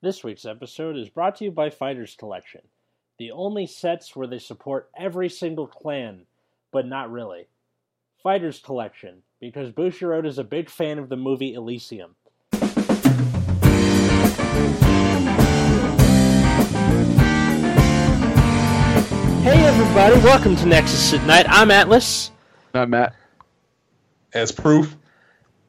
This week's episode is brought to you by Fighters Collection, the only sets where they support every single clan, but not really. Fighters Collection, because Bushiroad is a big fan of the movie Elysium. Hey everybody, welcome to Nexus at Night. I'm Atlas. I'm Matt. as proof.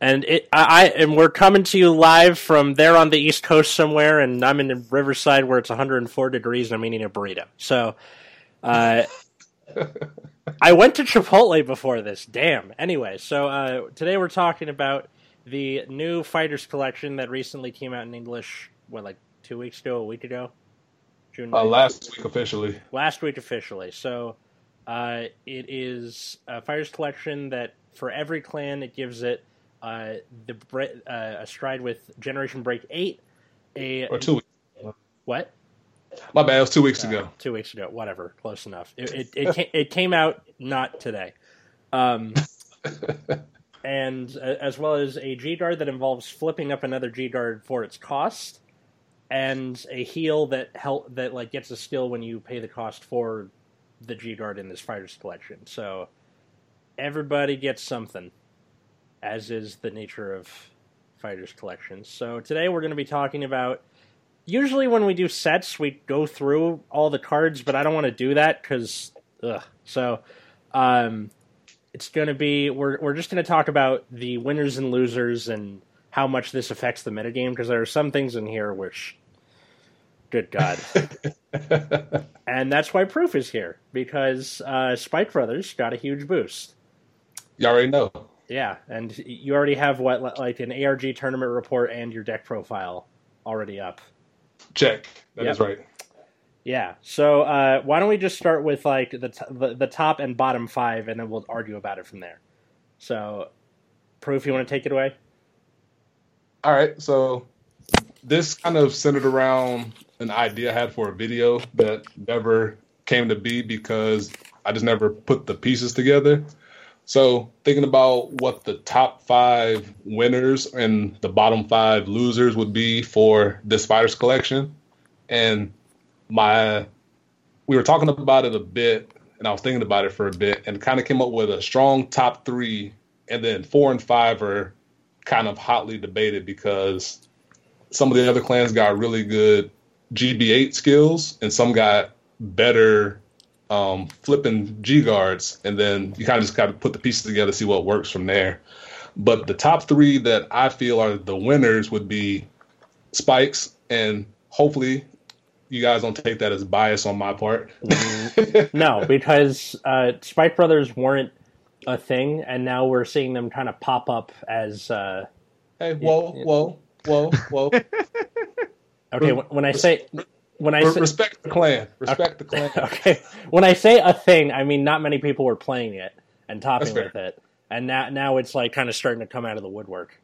And it, I, I and we're coming to you live from there on the East Coast somewhere, and I'm in Riverside where it's 104 degrees, and I'm eating a burrito. So, uh, I went to Chipotle before this. Damn. Anyway, so uh, today we're talking about the new Fighters collection that recently came out in English. What, like two weeks ago, a week ago, June. Uh, last week officially. last week officially. So uh, it is a Fighters collection that for every clan it gives it uh, the bre- uh, a stride with Generation Break Eight. A Or two weeks. what? My bad. It was two weeks ago. Two weeks ago, whatever, close enough. It it it, came, it came out not today. Um, and uh, as well as a G guard that involves flipping up another G guard for its cost, and a heal that help that like gets a skill when you pay the cost for the G guard in this fighters collection. So everybody gets something, as is the nature of fighters collections. So today we're going to be talking about. Usually when we do sets, we go through all the cards, but I don't want to do that because, ugh. So, um, it's going to be we're we're just going to talk about the winners and losers and how much this affects the metagame because there are some things in here which good god and that's why proof is here because uh, spike brothers got a huge boost You already know. Yeah and you already have what like an arg tournament report and your deck profile already up Check. That is Yep. right. yeah so uh, why don't we just start with like the, t- the the top and bottom five and then we'll argue about it from there so proof you want to take it away All right. So this kind of centered around an idea I had for a video that never came to be because I just never put the pieces together. So thinking about what the top five winners and the bottom five losers would be for this fighters collection, and my we were talking about it a bit, and I was thinking about it for a bit, and kind of came up with a strong top three, and then four and five are kind of hotly debated because some of the other clans got really good GB8 skills, and some got better um, flipping G guards, and then you kind of just got to put the pieces together, see what works from there. But the top three that I feel are the winners would be Spikes, and hopefully you guys don't take that as bias on my part. no, because uh, Spike Brothers weren't a thing, and now we're seeing them kind of pop up as. Uh, Hey, whoa, whoa, whoa, whoa. okay, when I say when I say respect the clan. Respect the clan. okay, when I say a thing, I mean not many people were playing it and topping with it, and now now it's like kind of starting to come out of the woodwork.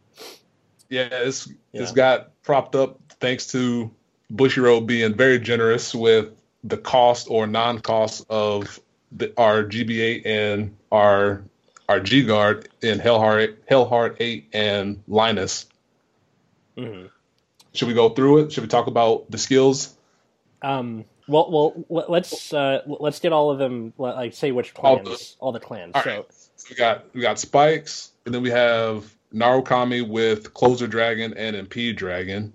Yeah, it's it's Yeah. got propped up thanks to Bushiroad being very generous with the cost or non-cost of the, our GB8 and our our G guard in Hellheart Hellheart 8 and Linus. hmm Should we go through it? Should we talk about the skills? Um. Well, well, let- let's uh, let's get all of them. Like, say which All clans, all the, clans. All so, right. So we got we got Spikes, and then we have Narukami with Closer Dragon and Impede Dragon,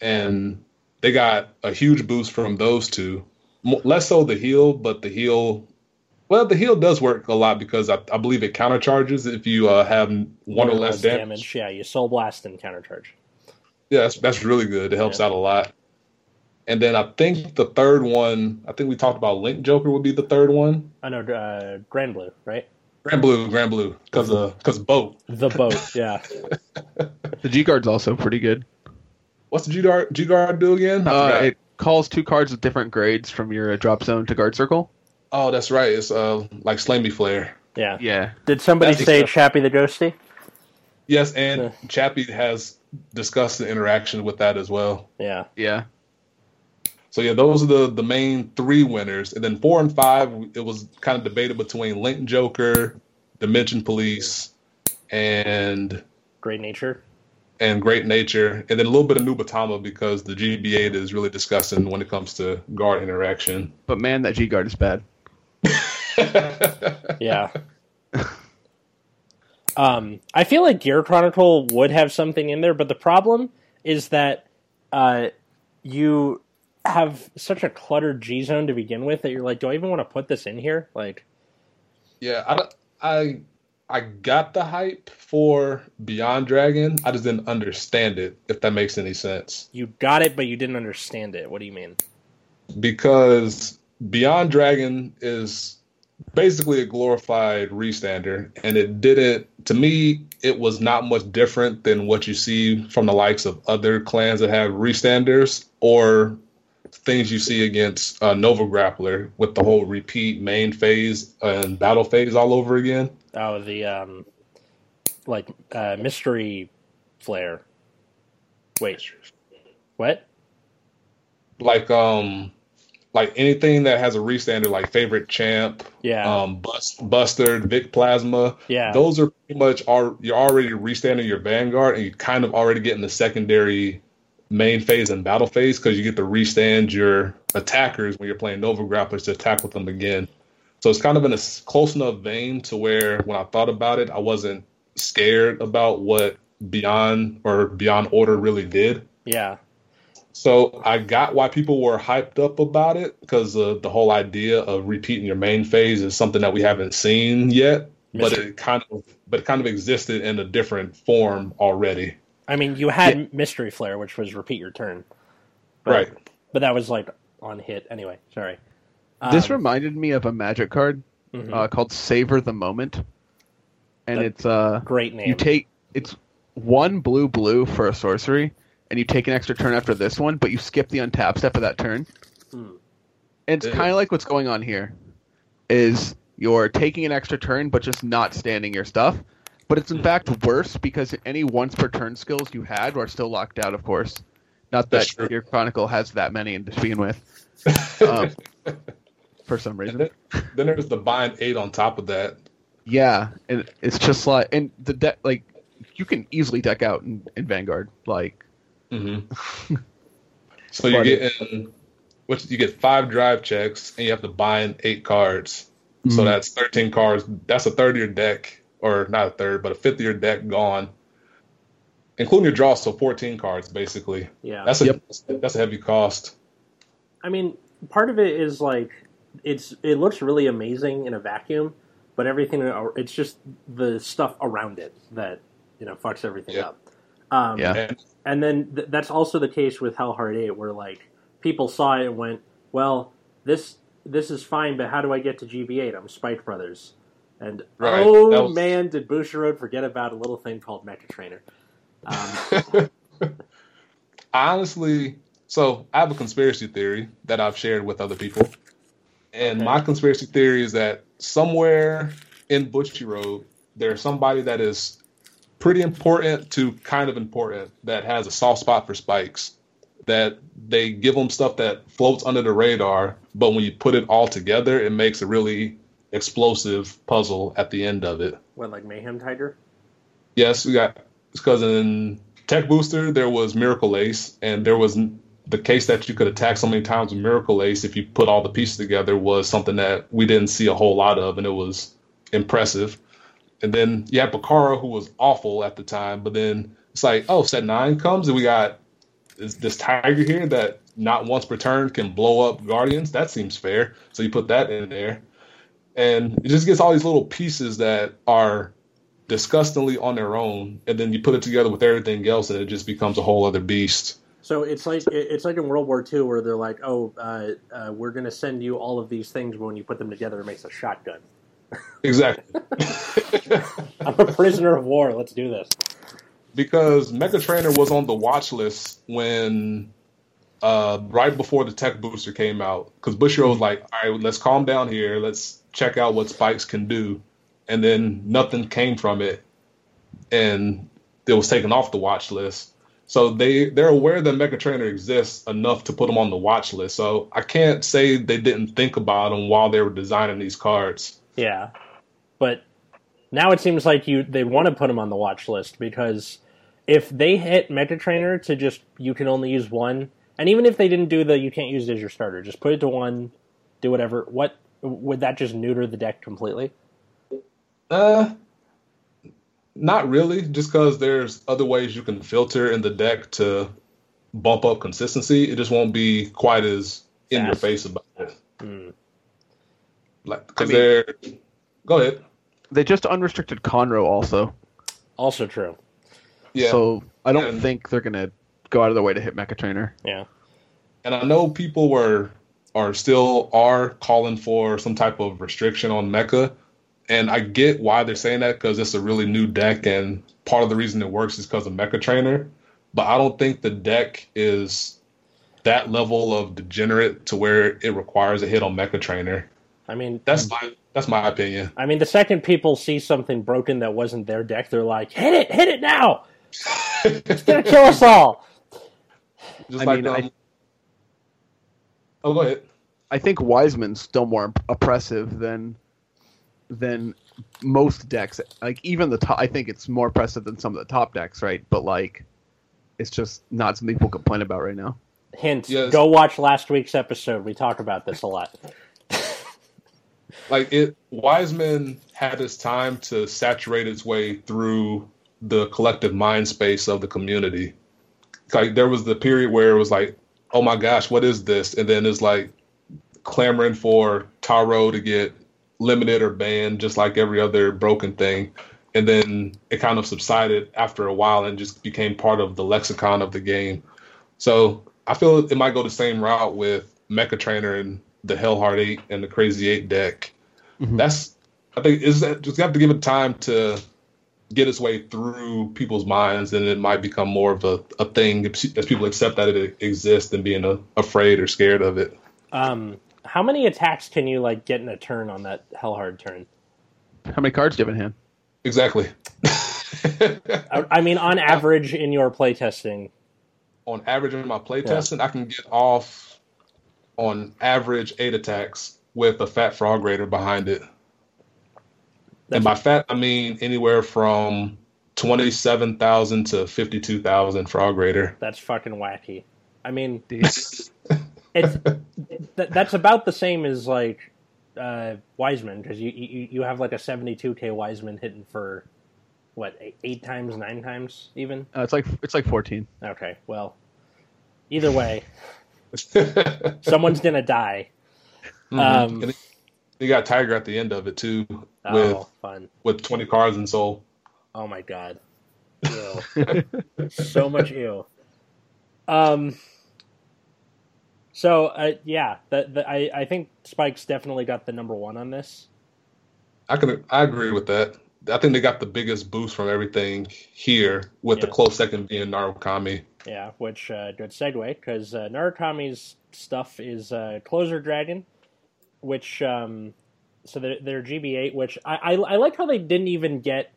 and they got a huge boost from those two. Less so the heal, but the heal. Well, the heal does work a lot because I, I believe it countercharges if you uh, have one or less damage. Yeah, you soul blast and countercharge. Yeah, that's, that's really good. It helps Yeah. out a lot. And then I think the third one, I think we talked about Link Joker would be the third one. I know uh, Grand Blue, right? Grand Blue, Grand Blue, because uh, because boat. The boat. yeah. The G guard's also pretty good. What's the G guard G guard do again? Uh, it calls two cards with different grades from your uh, drop zone to guard circle. oh, that's right. It's uh like Slammy Flare. Yeah. Yeah, Did somebody That's say except- Chappie the Ghostie? Yes, and Yeah. Chappie has discussed the interaction with that as well. Yeah. yeah. So yeah, those are the the main three winners, and then four and five, it was kind of debated between Link Joker, Dimension Police, and Great nature. and Great Nature, and then a little bit of Nubatama because the GB8 is really disgusting when it comes to guard interaction. But man, that G guard is bad. Yeah. um, I feel like Gear Chronicle would have something in there, but the problem is that uh, you have such a cluttered G zone to begin with that you're like, do I even want to put this in here? Like, Yeah, I, I I got the hype for Beyond Dragon. I just didn't understand it. If that makes any sense, you got it, but you didn't understand it. What do you mean? because Beyond Dragon is basically a glorified restander, and it didn't. To me, it was not much different than what you see from the likes of other clans that have restanders or things you see against uh, Nova Grappler with the whole repeat main phase and battle phase all over again. Oh, the um, like uh, mystery flare. Wait, what? like um like anything that has a restander like favorite champ Yeah, um Bust, buster vic plasma yeah, those are pretty much are you're already restanding your vanguard and you kind of already getting the secondary main phase and battle phase because you get to restand your attackers when you're playing nova grapplers to attack with them again so it's kind of in a close enough vein to where when i thought about it i wasn't scared about what beyond or beyond order really did yeah. so I got why people were hyped up about it because uh, the whole idea of repeating your main phase is something that we haven't seen yet, but it kind of but it kind of existed in a different form already. I mean, you had mystery flare, which was repeat your turn, but, Right. But that was like on hit anyway. Sorry. this Um, reminded me of a magic card mhm. uh, called Savor the Moment, and That- it's uh great name. you take it's one blue blue for a sorcery, and you take an extra turn after this one, but you skip the untap step of that turn. Hmm. And it's kind of like what's going on here, is you're taking an extra turn, but just not standing your stuff. But it's in fact worse because any once per turn skills you had are still locked out, of course. Not that your Chronicle has that many to begin with, um, for some reason. then, then there's the bind eight on top of that. Yeah, and it's just like, and the deck, like, you can easily deck out in, in Vanguard. Like, Mm-hmm. so you get in, which you get five drive checks and you have to bind eight cards. So Mhm. that's 13 cards. That's a third of your deck, or not a third, but a fifth of your deck gone, including your draw. So 14 cards basically. yeah. That's a Yep. that's a heavy cost. I mean, part of it is like it's it looks really amazing in a vacuum, but everything it's just the stuff around it that you know fucks everything Yeah. up. Um, Yeah. And and then th- that's also the case with Hell Heart Eight, where like people saw it and went, "Well, this this is fine, but how do I get to GB8? I'm Spike Brothers." And Right, oh was- man, did Bushiroad forget about a little thing called Mecha Trainer? Um, honestly, so I have a conspiracy theory that I've shared with other people, and Okay. my conspiracy theory is that somewhere in Bushy there's somebody that is pretty important to kind of important that has a soft spot for spikes. That they give them stuff that floats under the radar, but when you put it all together, it makes a really explosive puzzle at the end of it. what like Mayhem Tiger? Yes, we got because in Tech Booster there was Miracle Ace, and there was the case that you could attack so many times with Miracle Ace if you put all the pieces together was something that we didn't see a whole lot of, and it was impressive. And then you had Bakara, who was awful at the time, but then it's like, oh, set nine comes, and we got this, this tiger here that not once per turn can blow up Guardians. That seems fair. So you put that in there, and it just gets all these little pieces that are disgustingly on their own, and then you put it together with everything else, and it just becomes a whole other beast. So it's like it's like in World War II where they're like, "Oh, uh, uh, we're going to send you all of these things, but when you put them together, it makes a shotgun." Exactly. I'm a prisoner of war. Let's do this. because Mecha Trainer was on the watch list when uh, right before the tech booster came out. Because Bushiroad was like, "All right, let's calm down here. Let's check out what spikes can do," and then nothing came from it, and it was taken off the watch list. So they they're aware that Mecha Trainer exists enough to put them on the watch list. So I can't say they didn't think about them while they were designing these cards. Yeah, but now it seems like you they want to put them on the watch list because if they hit Mecha Trainer to just you can only use one, and even if they didn't do the you can't use it as your starter, just put it to one, do whatever. What would that just neuter the deck completely? Uh, not really. Just because there's other ways you can filter in the deck to bump up consistency, it just won't be quite as in your face about it. Hmm. Like, because I mean- they're. Go ahead. They just unrestricted Conroe also, Also true. Yeah. so I don't And- think they're gonna go out of their way to hit Mecha Trainer. Yeah. and I know people were are still are calling for some type of restriction on Mecha, and I get why they're saying that because it's a really new deck, and part of the reason it works is because of Mecha Trainer. But I don't think the deck is that level of degenerate to where it requires a hit on Mecha Trainer. I mean, That's my that's my opinion. I mean, the second people see something broken that wasn't their deck, they're like, "Hit it! Hit it now! It's gonna kill us all!" Just I like mean, um, I- oh, go ahead. I think Wiseman's still more oppressive than than most decks. Like even the top, I think it's more oppressive than some of the top decks, right? But like, it's just not something people complain about right now. Hint: Yes. Go watch last week's episode. We talk about this a lot. like it wiseman had his time to saturate its way through the collective mind space of the community like there was the period where it was like oh my gosh what is this? And then it's like clamoring for taro to get limited or banned just like every other broken thing. And then it kind of subsided after a while and just became part of the lexicon of the game. So i feel it might go the same route with mecha trainer and the hellheart 8 and the crazy 8 deck. Mhm. that's i think is that just have to give it time to get its way through people's minds and it might become more of a, a thing as people accept that it exists than being a, afraid or scared of it Um, how many attacks can you like get in a turn on that Hellheart turn? How many cards do you have in hand? exactly I, I mean, on average, in your playtesting, on average in my playtesting, I can get off on average eight attacks with a fat frog raider behind it. And by fat, I mean anywhere from twenty-seven thousand to fifty-two thousand frog raider. that's fucking wacky. I mean, it's th- that's about the same as like uh, Wiseman because you, you you have like a seventy-two k Wiseman hitting for what eight, eight times, nine times, even. Uh, it's like it's like fourteen. Okay, well, either way, someone's gonna die. Um, And you got Tiger at the end of it too, with oh, fun! with twenty cards in soul. Oh my god, ew. so much ew. Um. So uh, yeah, the, the, I I think Spike's definitely got the number one on this. I can I agree with that. I think they got the biggest boost from everything here, with the close second being Narukami. Yeah, which uh, good segue because uh, Narukami's stuff is uh, Closer Dragon, which um, so they're, they're GB8, which I, I I like how they didn't even get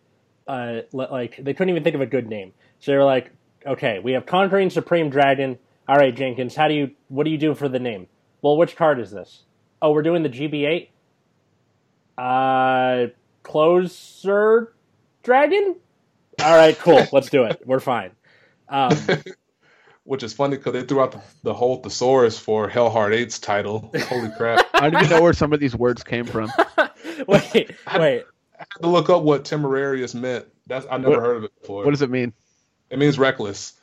uh like they couldn't even think of a good name. So they were like, okay, we have Conquering Supreme Dragon. All right, Jenkins, how do you what do you do for the name? Well, which card is this? Oh, we're doing the GB8. Uh, Closer Dragon. All right, cool. Let's do it. We're fine. Um, Which is funny because they threw out the, the whole thesaurus for Hellheart 8's title. Holy crap. I don't even know where some of these words came from. wait, wait. I had to look up what temerarious meant. That's I never What- heard of it before. What does it mean? it means reckless.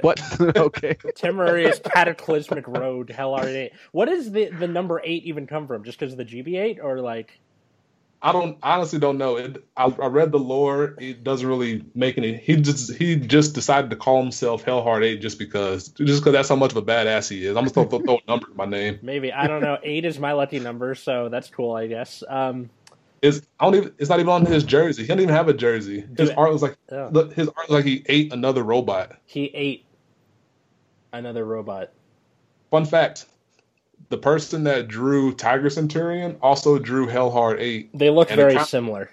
What? okay. Temerary's cataclysmic road, Hellheart eight. What does the the number eight even come from? Just because of the GB eight, or like? I don't honestly don't know. It I, I read the lore. It doesn't really make any. He just he just decided to call himself Hellheart Eight just because just because that's how much of a badass he is. I'm just gonna throw, throw a number in my name. Maybe I don't know. Eight is my lucky number, so that's cool, I guess. Um, Is I don't even. It's not even on his jersey. He doesn't even have a jersey. His art was like look, his art was like he ate another robot. he ate another robot. Fun fact: the person that drew Tiger Centurion also drew Hellheart Eight. They look very kind- similar.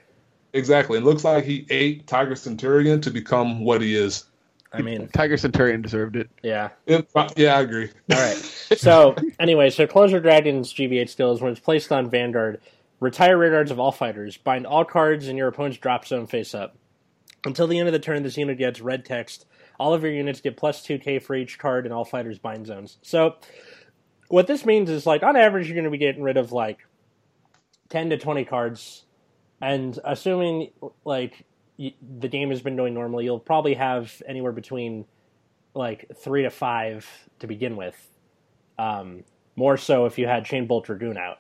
Exactly. It looks like he ate Tiger Centurion to become what he is. I mean, Tiger Centurion deserved it. yeah. It- uh, yeah, I agree. All right. So anyway, so Closer Dragon's GB8 skills when it's placed on Vanguard, retire rear guards of all fighters, bind all cards in your opponent's drop zone face up. Until the end of the turn, this unit gets red text. All of your units get plus 2k for each card, and all fighters bind zones. So, what this means is, like, on average, you're going to be getting rid of, like, 10 to 20 cards. And assuming, like, y- the game has been going normally, you'll probably have anywhere between, like, three to five to begin with. Um, more so if you had Chain Bolt Dragoon out.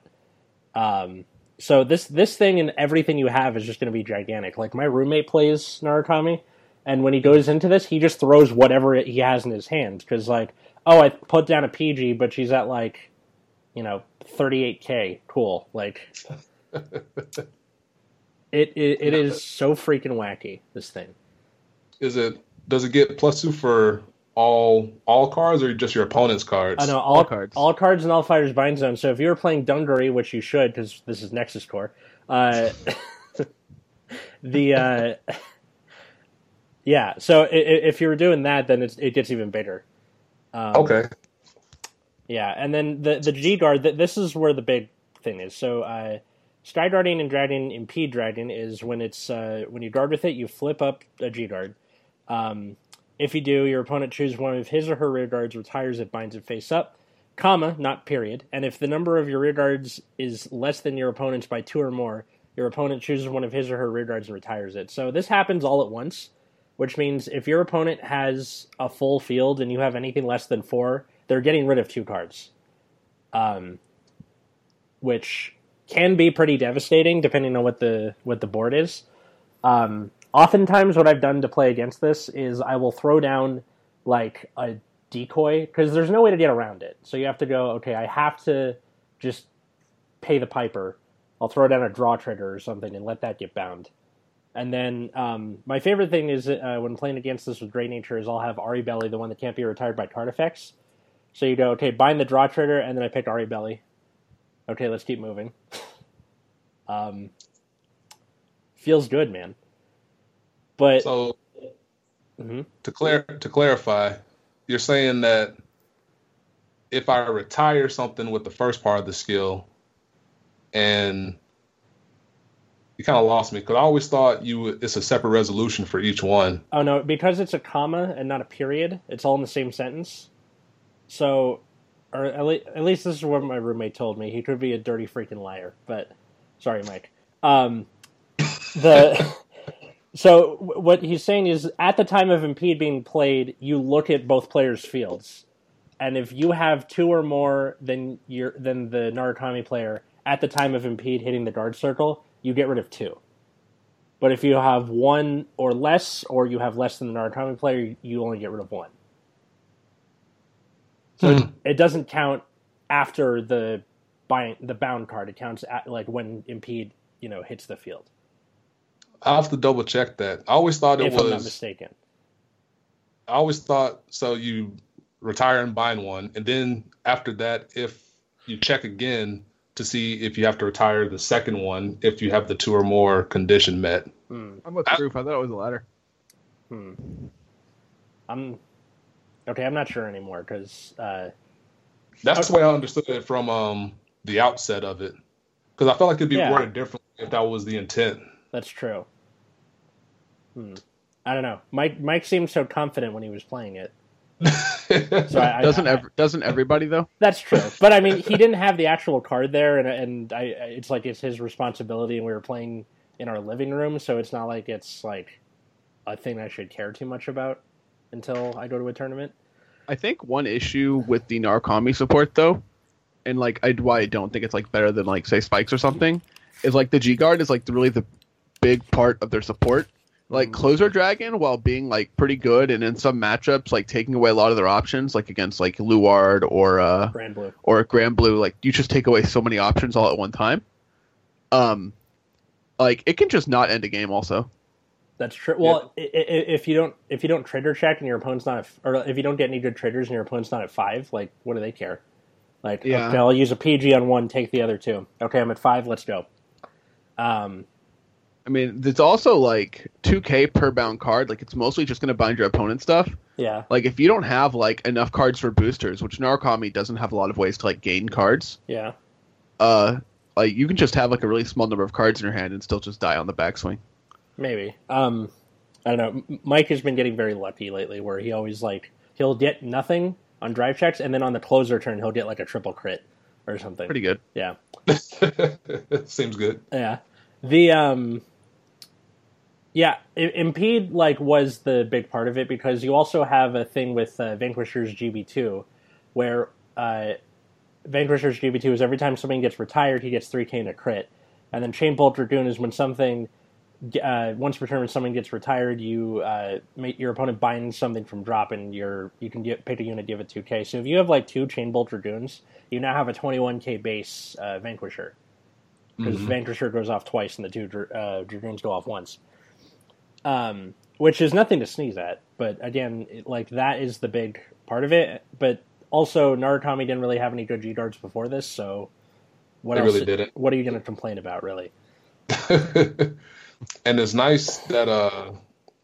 Um, so this this thing and everything you have is just going to be gigantic. Like my roommate plays Narukami, and when he goes into this, he just throws whatever he has in his hand because like, oh, I put down a PG, but she's at like, you know, 38k. Cool. Like, it it, it is so freaking wacky. This thing. Is it? Does it get plus two for all all cards or just your opponent's cards? I know all, All cards, cards. all cards, and all fighters bind zone. So if you were playing Dungaree, which you should, because this is Nexus Core, uh, the uh, yeah. So i- i- if you were doing that, then it's, it gets even bigger. Um, Okay. Yeah, and then the the G guard. Th- this is where the big thing is. So, uh, Sky Guardian and Dragon impede Dragon is when it's uh, when you guard with it, you flip up a G guard. Um, if you do, your opponent chooses one of his or her rear guards, retires it, binds it face up, comma, not period. And if the number of your rear guards is less than your opponent's by two or more, your opponent chooses one of his or her rear guards and retires it. So this happens all at once, which means if your opponent has a full field and you have anything less than four, they're getting rid of two cards. Um, which can be pretty devastating depending on what the what the board is. Um, oftentimes, what I've done to play against this is I will throw down like a decoy because there's no way to get around it. So you have to go, okay, I have to just pay the piper. I'll throw down a draw trigger or something and let that get bound. And then um, my favorite thing is uh, when playing against this with Great Nature is I'll have Ari Belly, the one that can't be retired by card effects. So you go, okay, bind the draw trigger, and then I pick Ari Belly. Okay, let's keep moving. um, feels good, man. But So Mhm. to clear to clarify, you're saying that if I retire something with the first part of the skill, and you kind of lost me because I always thought you it's a separate resolution for each one. Oh no, because it's a comma and not a period, it's all in the same sentence. So, or at, le- at least this is what my roommate told me. He could be a dirty freaking liar, but sorry, Mike. Um, the so what he's saying is at the time of impede being played, you look at both players' fields, and if you have two or more than your than the Narukami player at the time of impede hitting the guard circle, you get rid of two. But if you have one or less, or you have less than an Narukami player, you only get rid of one. So Hmm. it doesn't count after the bind, the bound card. It counts at, like when impede, you know, hits the field. I have to double check that. I always thought it if I'm not was. mistaken. I always thought so. You retire and bind one, and then after that, if you check again to see if you have to retire the second one, if you have the two or more condition met. Hmm. I'm with I- proof. I thought it was the latter. Hmm. I'm okay. I'm not sure anymore because uh, That's the way I understood it from um, the outset of it, because I felt like it'd be Yeah. worded differently if that was the intent. that's true. Hmm. I don't know. Mike Mike seemed so confident when he was playing it. So I, Doesn't I- ever doesn't everybody though? That's true, but I mean, he didn't have the actual card there, and and I, it's like it's his responsibility, and we were playing in our living room, so it's not like it's like a thing I should care too much about until I go to a tournament. I think one issue with the Narukami support though, and like I why I don't think it's like better than like say Spikes or something, is like the G guard is like really the big part of their support. Like Mhm. closer dragon, while being like pretty good, and in some matchups like taking away a lot of their options, like against like Luard or uh Grand Blue. or Grand Blue, like you just take away so many options all at one time. Um, like it can just not end a game. Also, That's true. Well, i- if you don't if you don't trigger check and your opponent's not, at, or if you don't get any good triggers and your opponent's not at five, like what do they care? Like, Yeah. okay, I'll use a PG on one, take the other two. Okay, I'm at five. Let's go. Um, I mean, it's also like 2k per bound card. Like it's mostly just going to bind your opponent stuff. yeah, Like if you don't have like enough cards for boosters, which Narukami doesn't have a lot of ways to like gain cards, yeah. uh, like you can just have like a really small number of cards in your hand and still just die on the backswing. Maybe. Um, I don't know. Mike has been getting very lucky lately, where he always like he'll get nothing on drive checks, and then on the closer turn he'll get like a triple crit or something. Pretty good. Yeah, Seems good. yeah. The um, yeah, impede like was the big part of it because you also have a thing with uh, Vanquisher's GB two, where uh, Vanquisher's GB two is every time something gets retired, he gets three K in a crit, and then Chain Bolt Dragoon is when something uh, once per turn when someone gets retired, you uh, make your opponent binds something from drop, and your you can get, pick a unit, give it two K. So if you have like two Chain Bolt Dragoons, you now have a twenty one K base uh, Vanquisher because Mhm. Vanquisher goes off twice and the two uh, Dragoons go off once. Um, which is nothing to sneeze at, but again, it, like that is the big part of it. But also, Narukami didn't really have any good G guards before this, so what They else? really didn't. What are you going to complain about, really? and it's nice that uh,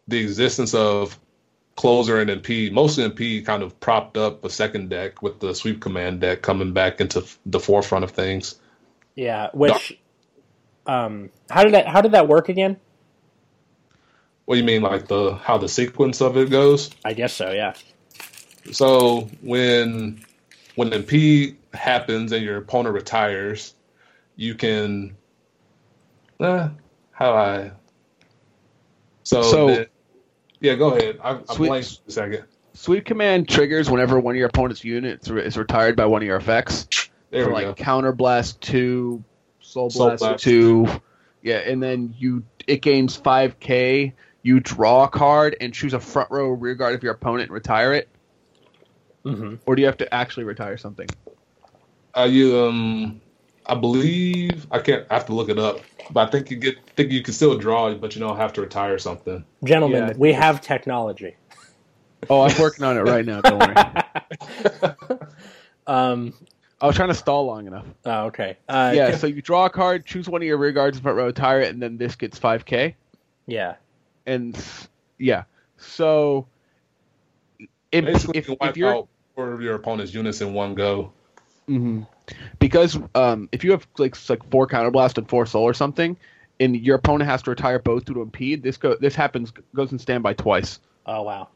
the existence of closer and MP, mostly MP, kind of propped up a second deck with the sweep command deck coming back into the forefront of things. Yeah, which um, how did that how did that work again? What do you mean, like the how the sequence of it goes? I guess so. Yeah. So when when MP happens and your opponent retires, you can. Uh, how I. So, So- the- yeah, go ahead. I, I Sweet- blanked for a second. Sweep command triggers whenever one of your opponent's units is retired by one of your effects. There for we like go. counter blast two, soul Soul blast, Blast. two, yeah, and then you it gains five k. You draw a card and choose a front row rear guard of your opponent and retire it, Mm-hmm. or do you have to actually retire something? Uh, you um, I believe I can't. I have to look it up, but I think you get. think you can still draw but you don't have to retire something. Gentlemen, Yeah. we have technology. Oh, I'm working on it right now. Don't worry. Um. I was trying to stall long enough. Oh, okay. Uh, yeah, so you draw a card, choose one of your rear guards in front row, retire it, and then this gets five k. Yeah. And yeah, so if, Basically, if, you can if wipe you're out four of your opponent's units in one go. hmm Because um, if you have like like four counterblast and four soul or something, and your opponent has to retire both due to impede, this go this happens goes in standby twice Oh wow.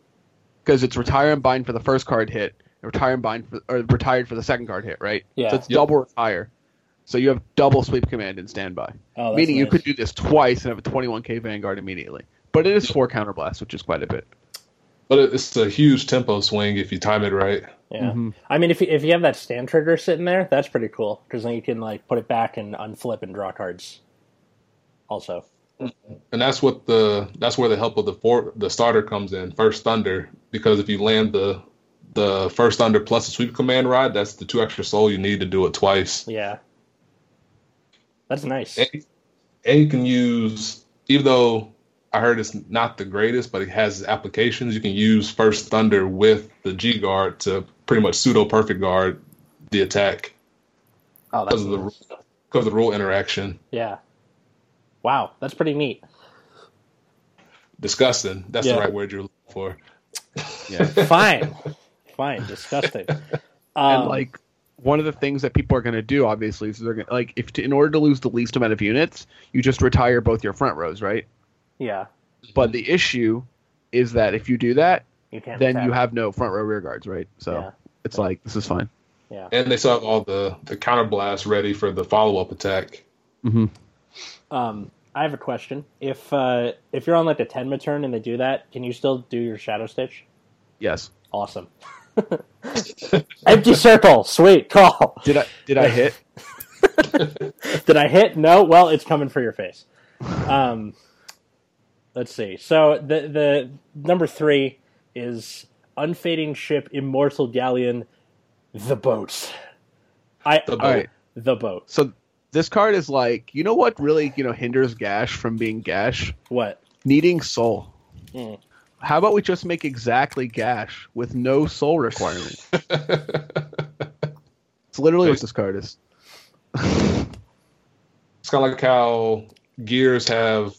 because it's retire and bind for the first card hit, and retire and bind for or retired for the second card hit, right? Yeah. So it's Yep. double retire. So you have double sweep command in standby, Oh, that's meaning you could do this twice and have a 21k vanguard immediately. But it is four counterblast, which is quite a bit. But it's a huge tempo swing if you time it right. Yeah. Mhm. I mean, if you, if you have that stand trigger sitting there, that's pretty cool because then you can like put it back and unflip and draw cards. Also. And that's what the that's where the help of the four the starter comes in. First thunder, because if you land the the first thunder plus the sweep command ride, that's the two extra soul you need to do it twice. Yeah. That's nice. And, and you can use, even though I heard it's not the greatest, but it has applications. You can use First Thunder with the G guard to pretty much pseudo perfect guard the attack Oh, that's because of the nice. because of the rule interaction. yeah. Wow, that's pretty neat. Disgusting. That's Yeah. the right word you're looking for. Yeah. Fine, fine, disgusting. Um, and like one of the things that people are going to do obviously is they're going to like if to, in order to lose the least amount of units you just retire both your front rows right yeah, but the issue is that if you do that you can't. then attack. you have no front row rear guards right so Yeah. it's like this is fine Yeah. And they still have all the the counter blast ready for the follow up attack. mm-hmm. Um, I have a question. If uh, if you're on like a Tenma turn and they do that, can you still do your Shadow Stitch? yes Awesome. Empty circle. Sweet call. did i did i hit Did I hit? No. Well, it's coming for your face. Um, let's see. So the the number three is unfading ship, immortal galleon, the boat. I The boat. all right the boat. so this card is like you know what really you know hinders gash from being gash What? needing soul Mm. how about we just make exactly gash with no soul requirement it's literally what this card is It's kind of like how Gears have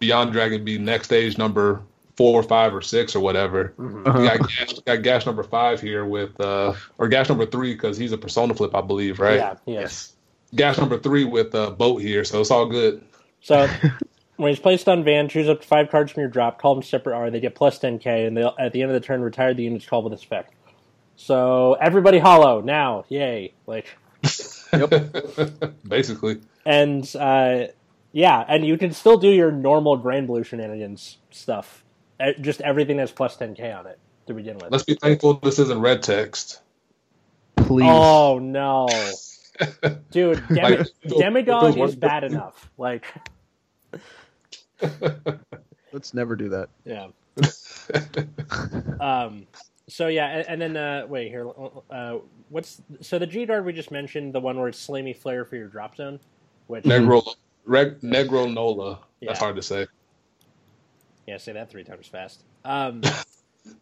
Beyond Dragon be next stage number four, or five, or six, or whatever. Uh-huh. We got Gash, got Gash number five here with, uh, or Gash number three because he's a Persona flip, I believe, right? Yeah. Yes. Gash number three with uh, Boat here, so it's all good. So When he's placed on van, choose up to five cards from your drop, call them separate R. They get plus 10k, and they'll, at the end of the turn, retire the units called with this effect. So everybody hollow now, yay! Like, yep. Basically, and uh, yeah, and you can still do your normal Grand Blue shenanigans stuff. Uh, Just everything has plus 10k on it to begin with. let's be thankful this isn't red text. Please. Oh no, dude! Demi- Like, if it Demigod one is bad enough. Like, Let's never do that. yeah. um. So yeah, and, and then uh, wait here. Uh, what's so the G Guard we just mentioned, the one where it's Slammy Flare for your drop zone, which Negro, reg, Negro Nola. That's Yeah. hard to say. Yeah, say that three times fast. Um,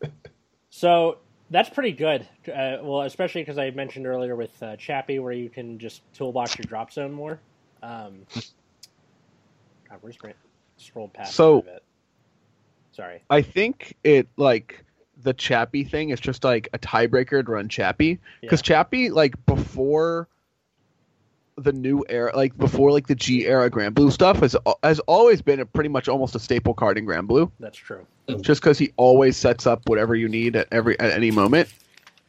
so that's pretty good. Uh, well, especially because I mentioned earlier with uh, Chappie, where you can just toolbox your drop zone more. Um, God, where's Brent? Scrolled past So- a bit. Sorry. I think it like the Chappie thing is just like a tiebreaker to run Chappie because Chappie like before the new era, like before like the G era Grand Blue stuff has has always been a pretty much almost a staple card in Grand Blue, That's true. just because he always sets up whatever you need at every at any moment,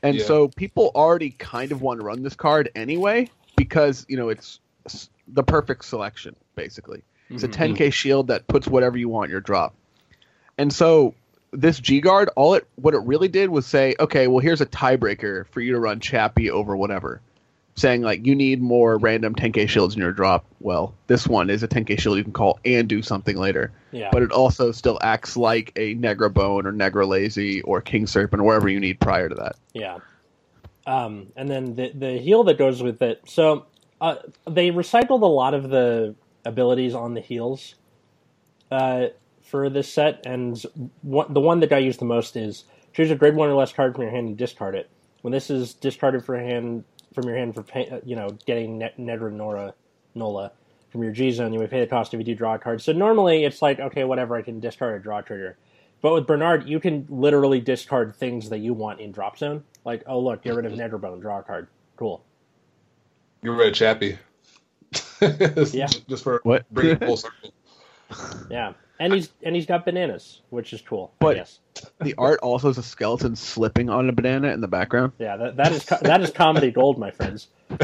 and Yeah. so people already kind of want to run this card anyway because you know it's the perfect selection basically. It's a Mhm. 10k shield that puts whatever you want in your drop. And so this G guard, all it what it really did was say, okay, well here's a tiebreaker for you to run Chappie over whatever. Saying like you need more random 10k shields in your drop. Well, this one is a 10k shield you can call and do something later. Yeah. But it also still acts like a Negra Bone or Negra Lazy or King Serpent or wherever you need prior to that. Yeah. Um, and then the the heal that goes with it. So uh, they recycled a lot of the abilities on the heals uh, for this set, and one, the one that I use the most is choose a grade one or less card from your hand and discard it. When this is discarded for hand from your hand for pay, uh, you know getting ne- Nedra Nora Nola from your G zone, you would pay the cost if you do draw a card. So normally it's like okay, whatever, I can discard a draw trigger. But with Bernard, you can literally discard things that you want in drop zone. Like, oh look, get rid of Netherbone, draw a card. Cool. You're red Chappie. Yeah. Just for What? bringing it full circle. Yeah, and he's and he's got bananas, which is cool. But- yes, the art also is a skeleton slipping on a banana in the background. yeah, that, that is that is comedy gold, my friends.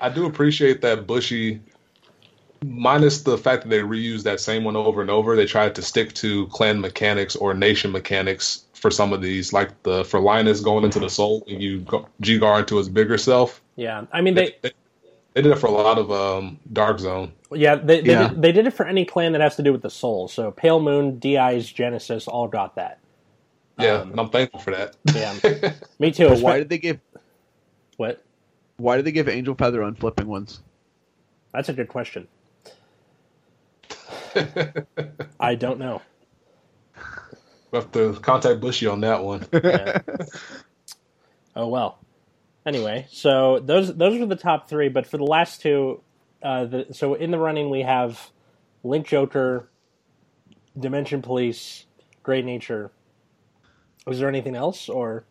I do appreciate that Bushy, minus the fact that they reuse that same one over and over. They tried to stick to clan mechanics or nation mechanics for some of these, like the for Linus going into the soul and you go G guard to his bigger self. Yeah, I mean they They, they did it for a lot of um, Dark Zone. yeah they they, Yeah. Did, they did it for any clan that has to do with the soul. So Pale Moon, Di's, Genesis all got that. Yeah, Um, and I'm thankful for that. Yeah, me too. But why did they give what? why did they give Angel Feather unflipping ones? That's a good question. I don't know. we have to contact Bushy on that one. Yeah. oh well. Anyway, so those those were the top three, but for the last two, uh, the, so in the running we have Link Joker, Dimension Police, Great Nature. Was there anything else, or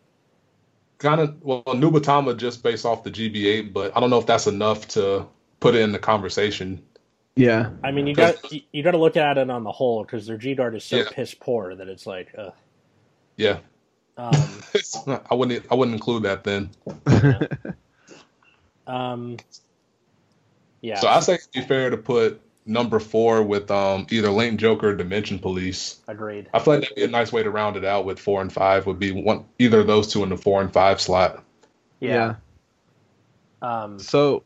kind of well Nubatama just based off the GB8, but I don't know if that's enough to put it in the conversation. Yeah. I mean, you got you, you got to look at it on the whole because their G guard is so Yeah. piss poor that it's like, uh, Yeah, um, I wouldn't I wouldn't include that then. um, yeah. So I say it'd be fair to put number four with um either Link Joker or Dimension Police. agreed. I feel like that'd be a nice way to round it out with four and five would be one either of those two in the four and five slot. Yeah. Um, So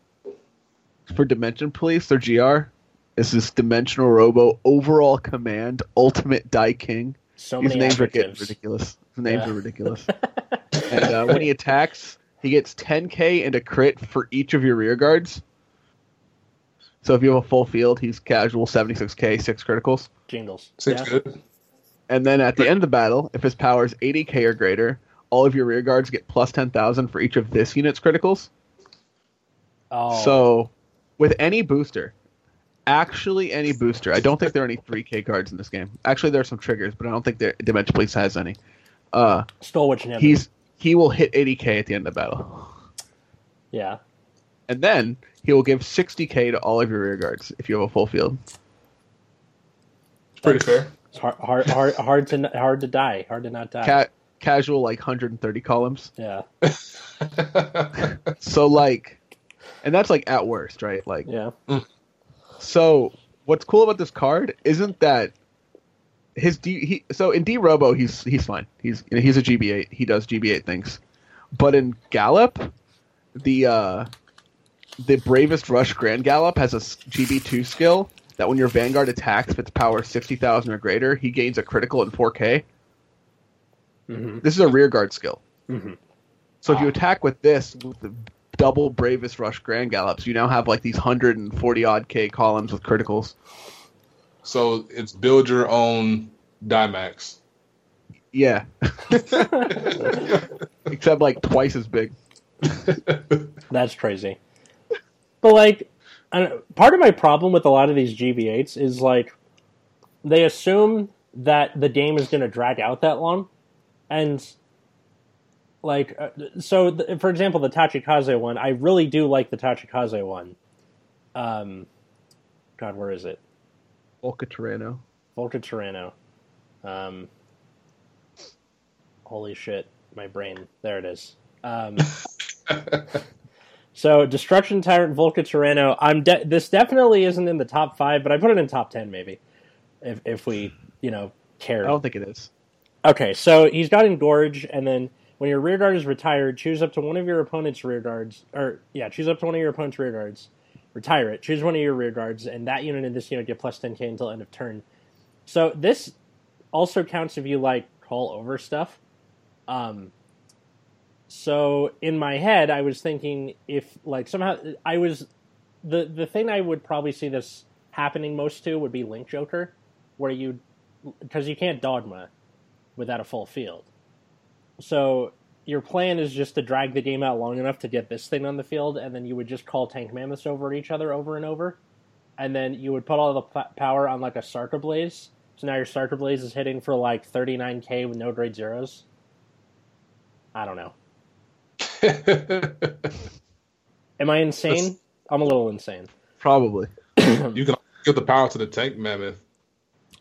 for Dimension Police, their GR is this Dimensional Robo Overall Command Ultimate Die King. so His many names are getting ridiculous. His names Yeah. are ridiculous. and uh, when he attacks, he gets 10k and a crit for each of your rear guards. So if you have a full field, he's casual 76k, six criticals. Jingles. Seems yeah. good. And then at the end of the battle, if his power is 80k or greater, all of your rear guards get plus 10,000 for each of this unit's criticals. Oh, So, with any booster, actually any booster, I don't think there are any 3K cards in this game. Actually, there are some triggers, but I don't think that Dimension Police has any. Uh, Stolwich Nebula. he's he will hit 80K at the end of the battle, yeah. and then he will give 60K to all of your rear guards if you have a full field. It's pretty fair. It's hard, hard, hard, hard to hard to die. Hard to not die. Ca- casual like 130 columns. Yeah, So like, and that's like at worst, right? Like, yeah. so what's cool about this card isn't that his D. He, so in D Robo, he's he's fine. He's you know, he's a GB8. He does GB8 things, but in Gallop, the uh, the Bravest Rush Grand Gallop has a GB2 skill that when your Vanguard attacks with power 60,000 or greater, he gains a critical in 4K. hmm This is a rear guard skill. hmm So if you Ah. attack with this, with the double Bravest Rush Grand Gallops, you now have like these 140 odd K columns with criticals. So it's build your own Dimax. Yeah. Except like twice as big. That's crazy. But like, I don't, part of my problem with a lot of these GB8s is like, they assume that the game is going to drag out that long, and like, uh, so th- for example, the Tachikaze one, I really do like the Tachikaze one. Um, God, where is it? Volca Tyranno. Volca Tyranno. Um, holy shit, my brain. There it is. Um, so Destruction Tyrant Volca Tyranno. I'm de- this definitely isn't in the top five, but I put it in top ten maybe, if if we you know care. I don't think it is. Okay, so he's got Engorge, and then when your rear guard is retired, choose up to one of your opponent's rear guards, or yeah, choose up to one of your opponent's rear guards, retire it, choose one of your rear guards, and that unit and this unit get plus 10k until end of turn. So this also counts if you like call over stuff. Um, so in my head, I was thinking if like somehow I was the the thing I would probably see this happening most to would be Link Joker, where you because you can't dogma without a full field. So your plan is just to drag the game out long enough to get this thing on the field, and then you would just call tank mammoths over at each other over and over, and then you would put all the p- power on like a Sarker Blaze. So now your Sarker Blaze is hitting for like 39k with no grade zeros. I don't know. Am I insane? I'm a little insane. Probably. you can give the power to the tank mammoth.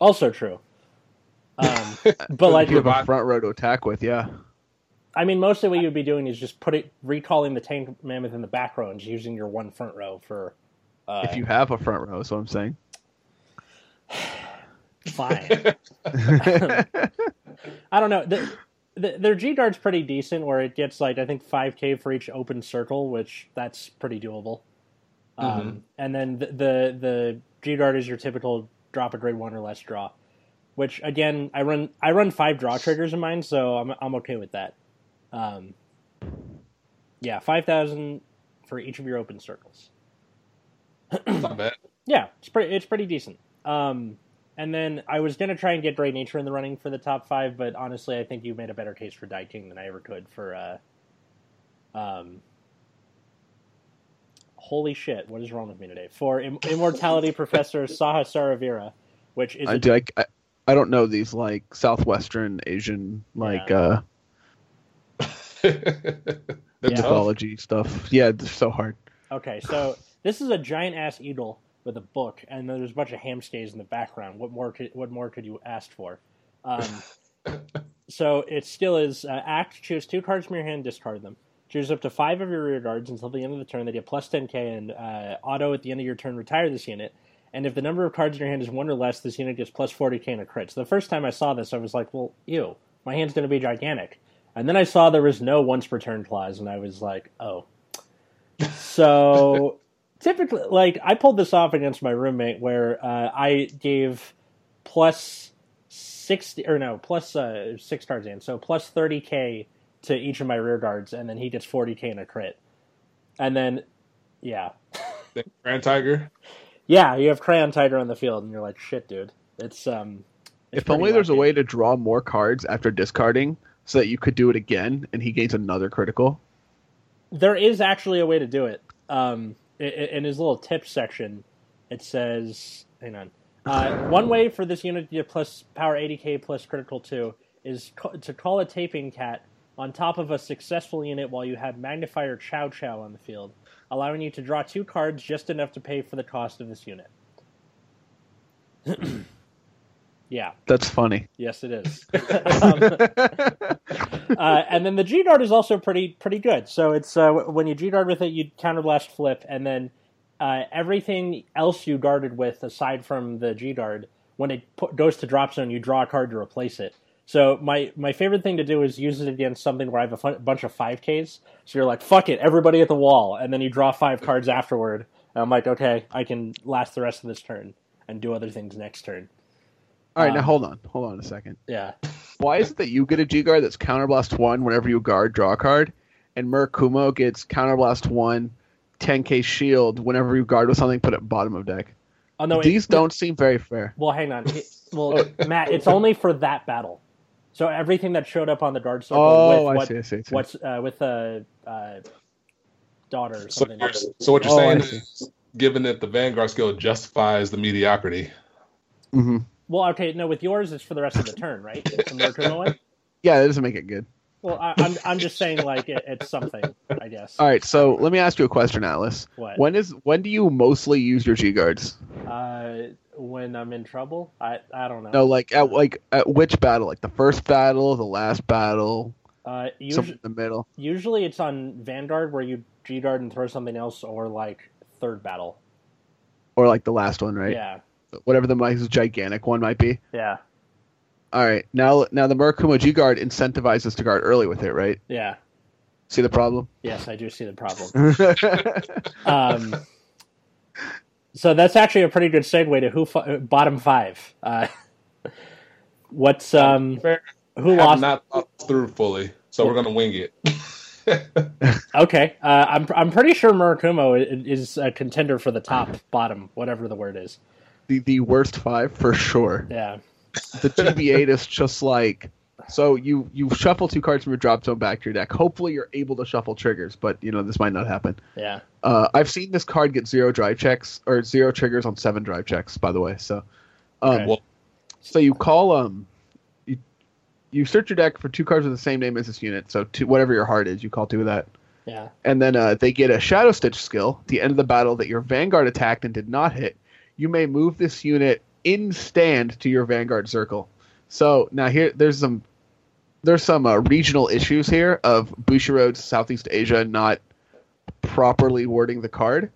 Also true. Um, but like you have a front row to attack with, yeah. I mean, mostly what you'd be doing is just put it, recalling the tank mammoth in the back row and just using your one front row for. Uh, If you have a front row, is what I'm saying. fine, I don't know. The, the, their G guard's pretty decent, where it gets like I think five k for each open circle, which that's pretty doable. Um, and then the, the the G guard is your typical drop a grade one or less draw, which again I run I run five draw triggers in mine, so I'm I'm okay with that. Um, yeah, five thousand for each of your open circles. Not bad. Yeah, it's pretty it's pretty decent. Um, and then I was gonna try and get Great Nature in the running for the top five, but honestly, I think you made a better case for Daiking than I ever could for. Uh, um, holy shit! What is wrong with me today? For Im- Immortality Professor Saha Saravira, which is I, a, do, I, I, I don't know these like southwestern Asian like Yeah. uh They're Yeah. mythology stuff. Yeah, it's so hard. okay. So this is a giant ass eagle with a book, and there's a bunch of hamstays in the background. What more could what more could you ask for? Um, so it still is uh, act. Choose two cards from your hand, discard them. Choose up to five of your rear guards until the end of the turn. They get plus 10k, and uh, auto at the end of your turn, retire this unit. And if the number of cards in your hand is one or less, this unit gets plus 40k and a crit. So the first time I saw this, I was like, well, ew, my hand's going to be gigantic. And then I saw there was no once per turn clause, and I was like, oh. So typically, like, I pulled this off against my roommate where uh, I gave plus 60 or no plus uh, six cards in. So plus 30k to each of my rear guards and then he gets 40k in a crit. And then yeah. Crayon Tiger. yeah you have crayon tiger on the field and you're like shit dude. It's um it's If pretty only there's a way to draw more cards after discarding so that you could do it again and he gains another critical. there is actually a way to do it. Um in his little tip section it says hang on. Uh, one way for this unit to plus power 80k plus critical 2 is ca- to call a taping cat on top of a successful unit while you have magnifier chow chow on the field allowing you to draw two cards just enough to pay for the cost of this unit Yeah, That's funny. yes, it is. um, uh, and then the G dart is also pretty pretty good. So it's uh, when you G dart with it, you counterblast flip, and then uh, everything else you guarded with, aside from the G dart, when it pu- goes to drop zone, you draw a card to replace it. So my my favorite thing to do is use it against something where I have a fun, bunch of five Ks. So you're like, fuck it, everybody at the wall, and then you draw five cards afterward. And I'm like, okay, I can last the rest of this turn and do other things next turn. All right, now Um, hold on, hold on a second. Yeah. Why is it that you get a G guard that's counterblast one whenever you guard, draw a card, and Murakumo gets counterblast one, 10k shield whenever you guard with something put at bottom of deck? Oh no, These it- don't seem very fair. Well, hang on. It- well, Matt, it's only for that battle. So everything that showed up on the guard circle Oh, with I what, see, I see, I see. what's uh, with a uh, daughter or So, something. you're, so what you're Oh, saying is, given that the Vanguard skill justifies the mediocrity, hmm well, okay, no, with yours it's for the rest of the turn, right? Murakumo one? Yeah, that doesn't make it good. Well, I, I'm I'm just saying like it, it's something, I guess. All right, so let me ask you a question, Alice. What? When is when do you mostly use your G guards? Uh, when I'm in trouble, I I don't know. No, like at like at which battle? Like the first battle, the last battle, Uh, usually, in the middle. usually it's on Vanguard where you G guard and throw something else, or like third battle. Or like the last one, right? Yeah, Whatever the most gigantic one might be. yeah, All right, now now the Murakumo G guard incentivizes to guard early with it, right? yeah. See the problem? Yes, I do see the problem. Um, so that's actually a pretty good segue to who fi- bottom five. Uh, what's um fair, who have lost? not thought through fully, so we're gonna wing it. Okay, uh, I'm I'm pretty sure Murakumo is a contender for the top bottom, whatever the word is. The the worst five for sure. Yeah, The GB8 is just like so you you shuffle two cards from your drop zone back to your deck. Hopefully you're able to shuffle triggers, but you know this might not happen. yeah. Uh, I've seen this card get zero drive checks or zero triggers on seven drive checks. By the way, so um, Okay. So you call um you you search your deck for two cards with the same name as this unit. So two, whatever your heart is, you call two of that. Yeah. and then uh, they get a Shadow Stitch skill. At the end of the battle that your Vanguard attacked and did not hit, you may move this unit in stand to your Vanguard circle. So now here, there's some there's some uh, regional issues here of Bushiroad's Southeast Asia not properly wording the card.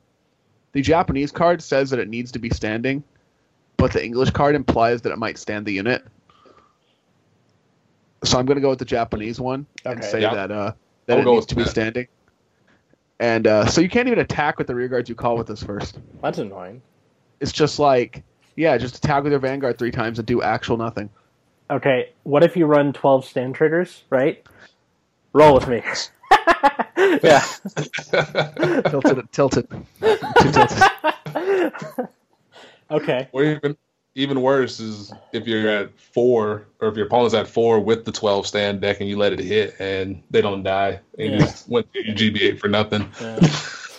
The Japanese card says that it needs to be standing, but the English card implies that it might stand the unit. So I'm going to go with the Japanese one and say Yeah. that uh, that I'll it go needs with to be standing. And uh, so you can't even attack with the rear guards you call with this first. That's annoying. It's just like, yeah, just attack with your vanguard three times and do actual nothing. Okay, what if you run twelve stand triggers? Right. Roll with me. Yeah, tilted, tilted, too tilted. Okay. or even even worse is if you're at four or if your opponent's at four with the twelve stand deck and you let it hit and they don't die and you just went to your GB8 for nothing. Uh,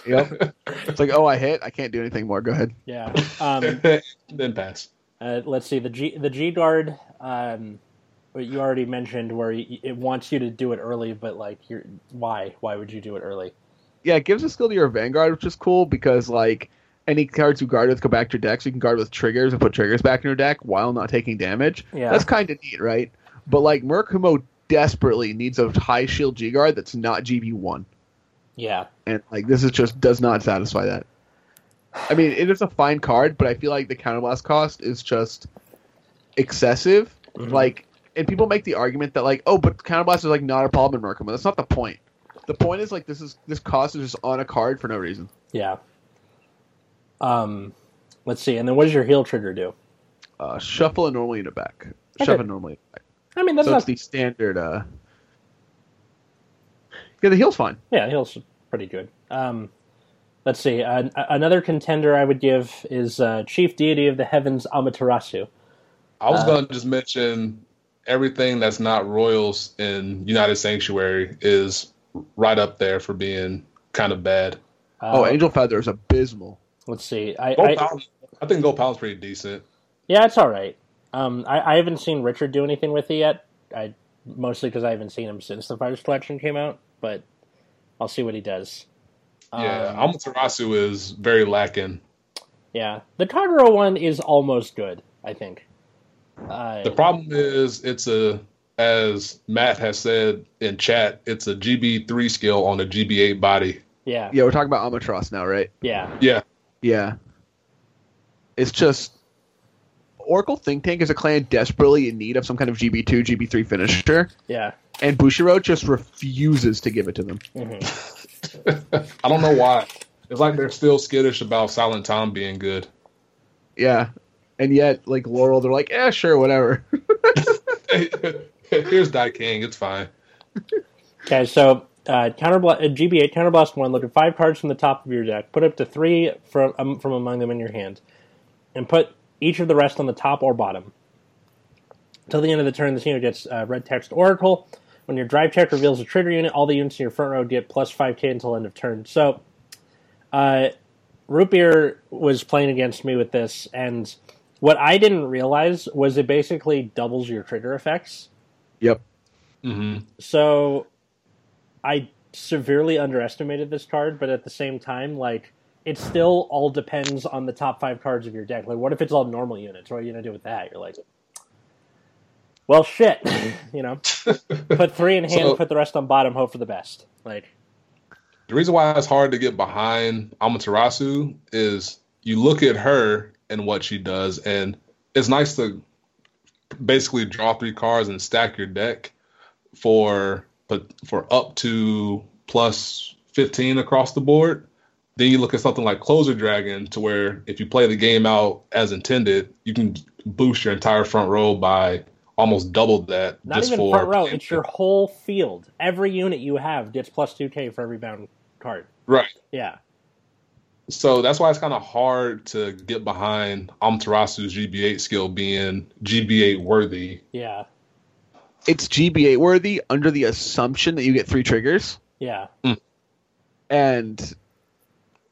Yep. It's like, oh, I hit. I can't do anything more. Go ahead. yeah. Um, then pass. Uh, let's see the G the G guard. Um, you already mentioned where it wants you to do it early, but like, you're why? Why would you do it early? Yeah, it gives a skill to your vanguard, which is cool because like any cards you guard with go back to your deck, so you can guard with triggers and put triggers back in your deck while not taking damage. Yeah. That's kind of neat, right? But like Murakumo desperately needs a high shield G guard that's not GB one. Yeah, and like this is just does not satisfy that. I mean, it is a fine card, but I feel like the counterblast cost is just excessive. Mhm. Like, and people make the argument that like, oh, but counterblast is like not a problem in Murakumo. That's not the point. The point is like this is this cost is just on a card for no reason. yeah. Um, let's see, and then what does your heal trigger do? Uh, shuffle a normal unit back. Okay. Shove a normal unit back. I mean, that's so not. the standard. uh Yeah, the heel's fine. Yeah, heel's pretty good. Um, let's see. Uh, another contender I would give is uh, Chief Deity of the Heavens Amaterasu. I was Uh, going to just mention everything that's not royals in United Sanctuary is right up there for being kind of bad. Uh, oh, Angel Feather is abysmal. let's see. I, Gold I, Pound, I think Gold Pound's pretty decent. yeah, it's all right. Um, I, I haven't seen Richard do anything with it yet. I mostly because I haven't seen him since the Fighters Collection came out, but I'll see what he does. Yeah, Um, Amaterasu is very lacking. yeah. The Kagura one is almost good. I think. Uh, The problem is it's a as Matt has said in chat, it's a GB3 skill on a GB8 body. yeah, Yeah, we're talking about Amatros now, right? yeah, Yeah, Yeah. It's just Oracle Think Tank is a clan desperately in need of some kind of GB2, GB3 finisher, yeah. And Bushiroad just refuses to give it to them. Mhm. I don't know why. It's like they're still skittish about Silent Tom being good. Yeah. And yet, like Laurel, they're like, yeah, sure, whatever. Here's Daiking. It's fine. Okay, so uh, counterbla- uh, GB8 counterblast one. Look at five cards from the top of your deck. Put up to three from um, from among them in your hand, and put each of the rest on the top or bottom. Till the end of the turn, this unit gets uh, red text Oracle. When your drive check reveals a trigger unit, all the units in your front row get plus five K until end of turn. So, uh, Root Beer was playing against me with this, and what I didn't realize was it basically doubles your trigger effects. Yep. hmm So I severely underestimated this card, but at the same time, like it still all depends on the top five cards of your deck. Like, what if it's all normal units? What are you gonna do with that? You're like, well, shit. you know, put three in hand, So- put the rest on bottom, hope for the best. Like, The reason why it's hard to get behind Amaterasu is you look at her and what she does, and it's nice to basically draw three cards and stack your deck for but for up to plus 15 across the board. Then you look at something like Closer Dragon, to where if you play the game out as intended, you can boost your entire front row by almost doubled that. not just even for front row; it's your whole field. Every unit you have gets plus two K for every bound card. right. Yeah, So that's why it's kind of hard to get behind Amaterasu's GB8 skill being GB8 worthy. yeah, It's GB8 worthy under the assumption that you get three triggers, yeah, mm. and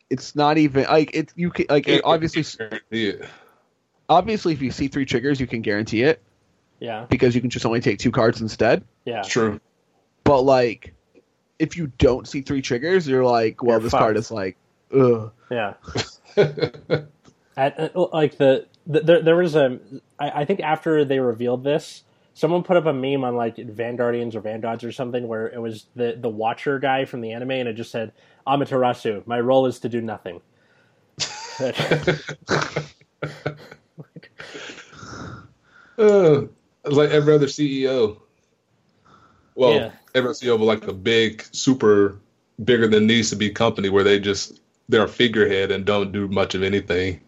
it's not even like it. You can like it, obviously, Yeah. obviously, if you see three triggers, you can guarantee it yeah, because you can just only take two cards instead. yeah. True. But like, if you don't see three triggers, you're like, well, You're this fucked. card is like, ugh. Yeah. At, uh, like the, the there, there was a I, I think after they revealed this, someone put up a meme on like Vanguardians or Vanguards or something where it was the the Watcher guy from the anime and it just said Amaterasu, my role is to do nothing. Uh, it's like every other CEO. Well, Yeah. every CEO of like a big, super bigger than needs to be company where they just they're a figurehead and don't do much of anything.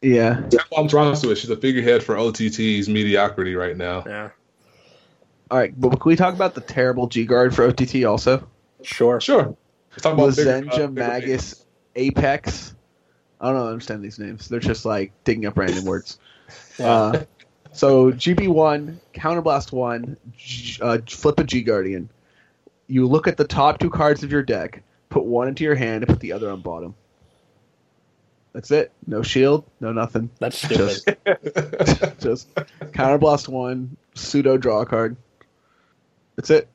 Yeah. That's what Amaterasu is. She's a figurehead for OTT's mediocrity right now. yeah, All right, but can we talk about the terrible G guard for OTT also? sure. Sure. Let's talk about bigger- uh, Lozenge, bigger Magus, Apex. I don't know, understand these names. They're just like digging up random words. Yeah. Uh, so GB1, Counterblast 1, G, uh, flip a G Guardian. You look at the top two cards of your deck, put one into your hand, and put the other on bottom. That's it. No shield, no nothing. That's stupid. Just Counterblast 1, pseudo draw card. That's it.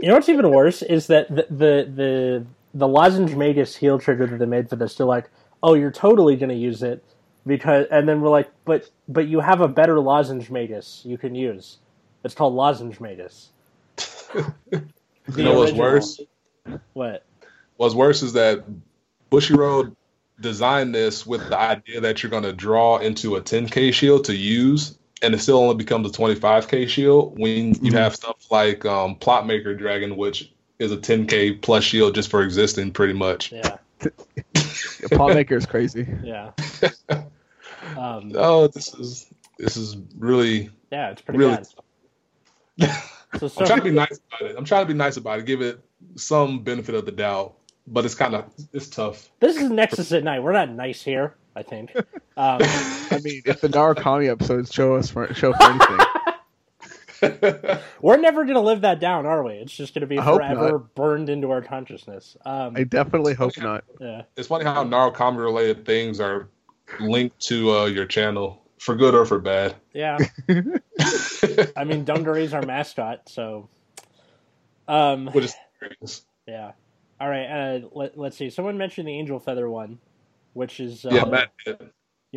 You know what's even worse is that the the the, the lozenge magus heal trigger that they made for this. They're like, oh, you're totally going to use it because, and then we're like, but but you have a better lozenge magus you can use. It's called lozenge magus. You know what's worse? What? What's worse is that Bushiroad designed this with the idea that you're going to draw into a 10k shield to use, and it still only becomes a 25k shield when you Mhm. have stuff like um, Plot Maker Dragon, which is a 10k plus shield just for existing, pretty much. Yeah, Plot Maker is crazy. yeah. Um, Oh, this is this is really yeah, it's pretty really. bad. So, I'm trying to be nice about it. I'm trying to be nice about it. Give it some benefit of the doubt, but it's kind of it's tough. this is Nexus at night. We're not nice here. I think. Um, I mean, if the Narukami episodes show us for, show for anything, we're never going to live that down, are we? It's just going to be I hope forever burned into our consciousness. Um, I definitely hope not. yeah. It's funny how Narukami related things are linked to uh, your channel for good or for bad. Yeah. I mean, Dungaree's our mascot, so. Um, Which is yeah. All right. Uh, let, let's see. Someone mentioned the Angel Feather one, which is. Uh, yeah, Matt.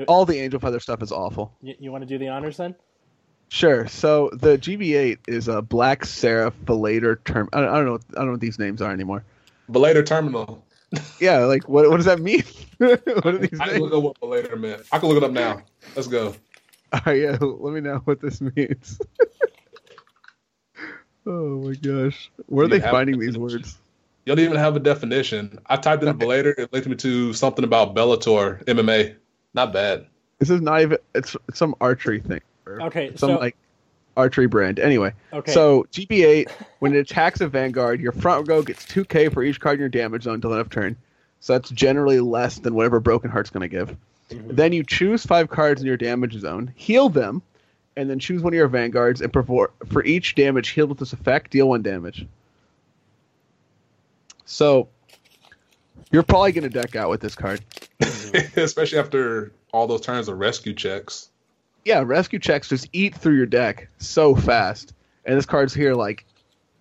All the Angel Feather stuff is awful. You, you want to do the honors then? Sure. So the GB8 is a Black Seraph Belator term. I don't, I don't know. I don't know what these names are anymore. Belator Terminal. Yeah, like what? What does that mean? what are these I can names? look up what Belator meant. I can look it up now. Let's go. All right, uh, yeah, let me know what this means. oh my gosh, where are they finding these words? You don't even have a definition. I typed in Belator. It linked me to something about Bellator MMA. Not bad. This is not even. It's, it's some archery thing. Okay, Some so like archery brand. Anyway, okay, so GB8, when it attacks a Vanguard, your front row gets 2k for each card in your damage zone until the end of turn. So that's generally less than whatever Broken Heart's going to give. Mhm. Then you choose five cards in your damage zone, heal them, and then choose one of your Vanguards, and for, for each damage healed with this effect, deal one damage. So you're probably going to deck out with this card. Especially after all those turns of rescue checks. Yeah, rescue checks just eat through your deck so fast. And this card's here like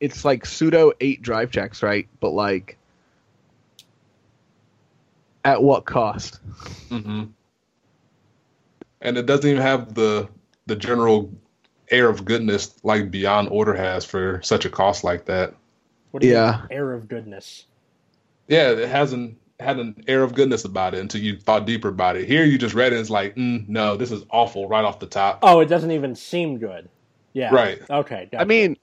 it's like pseudo eight drive checks, right? But like at what cost? hmm And it doesn't even have the the general air of goodness like Beyond Order has for such a cost like that. what do you yeah. mean, air of goodness? Yeah, it hasn't had an air of goodness about it until you thought deeper about it. Here, you just read it and it's like, mm, no, this is awful right off the top. Oh, it doesn't even seem good. Yeah. Right. Okay. I mean,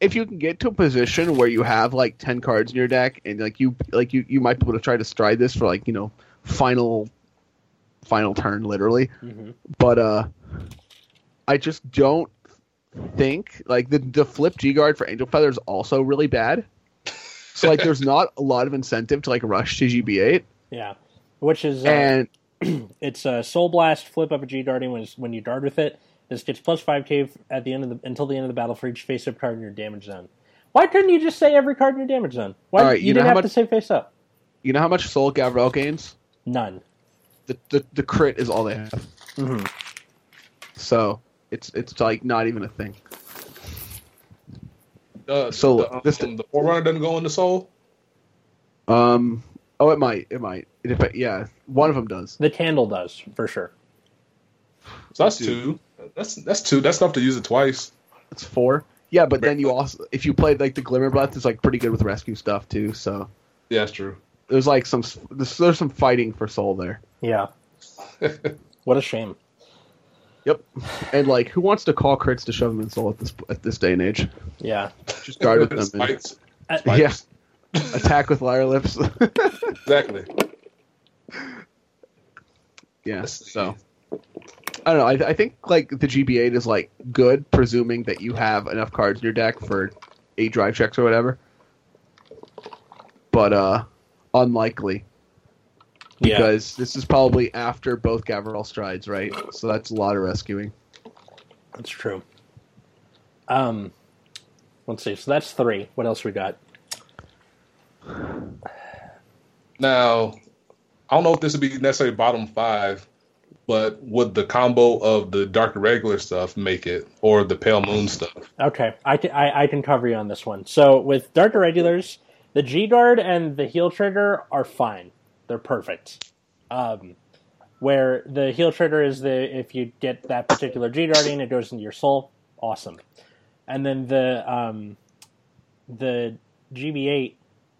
if you can get to a position where you have like ten cards in your deck and like you like you you might be able to try to stride this for like, you know, final final turn literally. Mhm. but uh I just don't think like the the flip G guard for Angel Feather is also really bad. So like there's not a lot of incentive to like rush to GB8 yeah, which is uh, and it's a soul blast flip up a G darting when when you dart with it. This gets plus five k at the end of the until the end of the battle for each face up card in your damage zone. Why couldn't you just say every card in your damage zone? Why right, you, you didn't have to say face up? you know how much Soul Gavrel gains? None. The, the the crit is all they have. hmm So it's it's like not even a thing. Uh, So, the, um, this- the Forerunner doesn't go into Soul. Um oh it might it might it dep- yeah one of them does. The candle does for sure. So that's Dude. two. That's that's two. That's enough to use it twice. It's four. Yeah, but then you also if you played like the Glimmer Breath is like pretty good with rescue stuff too. So Yeah, that's true. there's like some there's, there's some fighting for Soul there. Yeah. what a shame. Yep. And like, who wants to call crits to shove them in soul at this at this day and age? Yeah. Just guard with them. Spikes. Uh, Spikes. Yeah. attack with liar lips. Exactly. yeah. So I don't know. I, I think like the GB8 is like good, presuming that you have enough cards in your deck for eight drive checks or whatever. But uh, unlikely yeah. because this is probably after both Gavril strides, right? So that's a lot of rescuing. That's true. Um, let's see. So that's three. What else we got? Now, I don't know if this would be necessarily bottom five, but would the combo of the Dark Irregular stuff make it, or the pale moon stuff? Okay, I can I, I can cover you on this one. So with Dark Irregulars, the G Guard and the heel trigger are fine. They're perfect. Um, where the heal trigger is the if you get that particular G Guardian, it goes into your soul. Awesome. And then the um, the GB8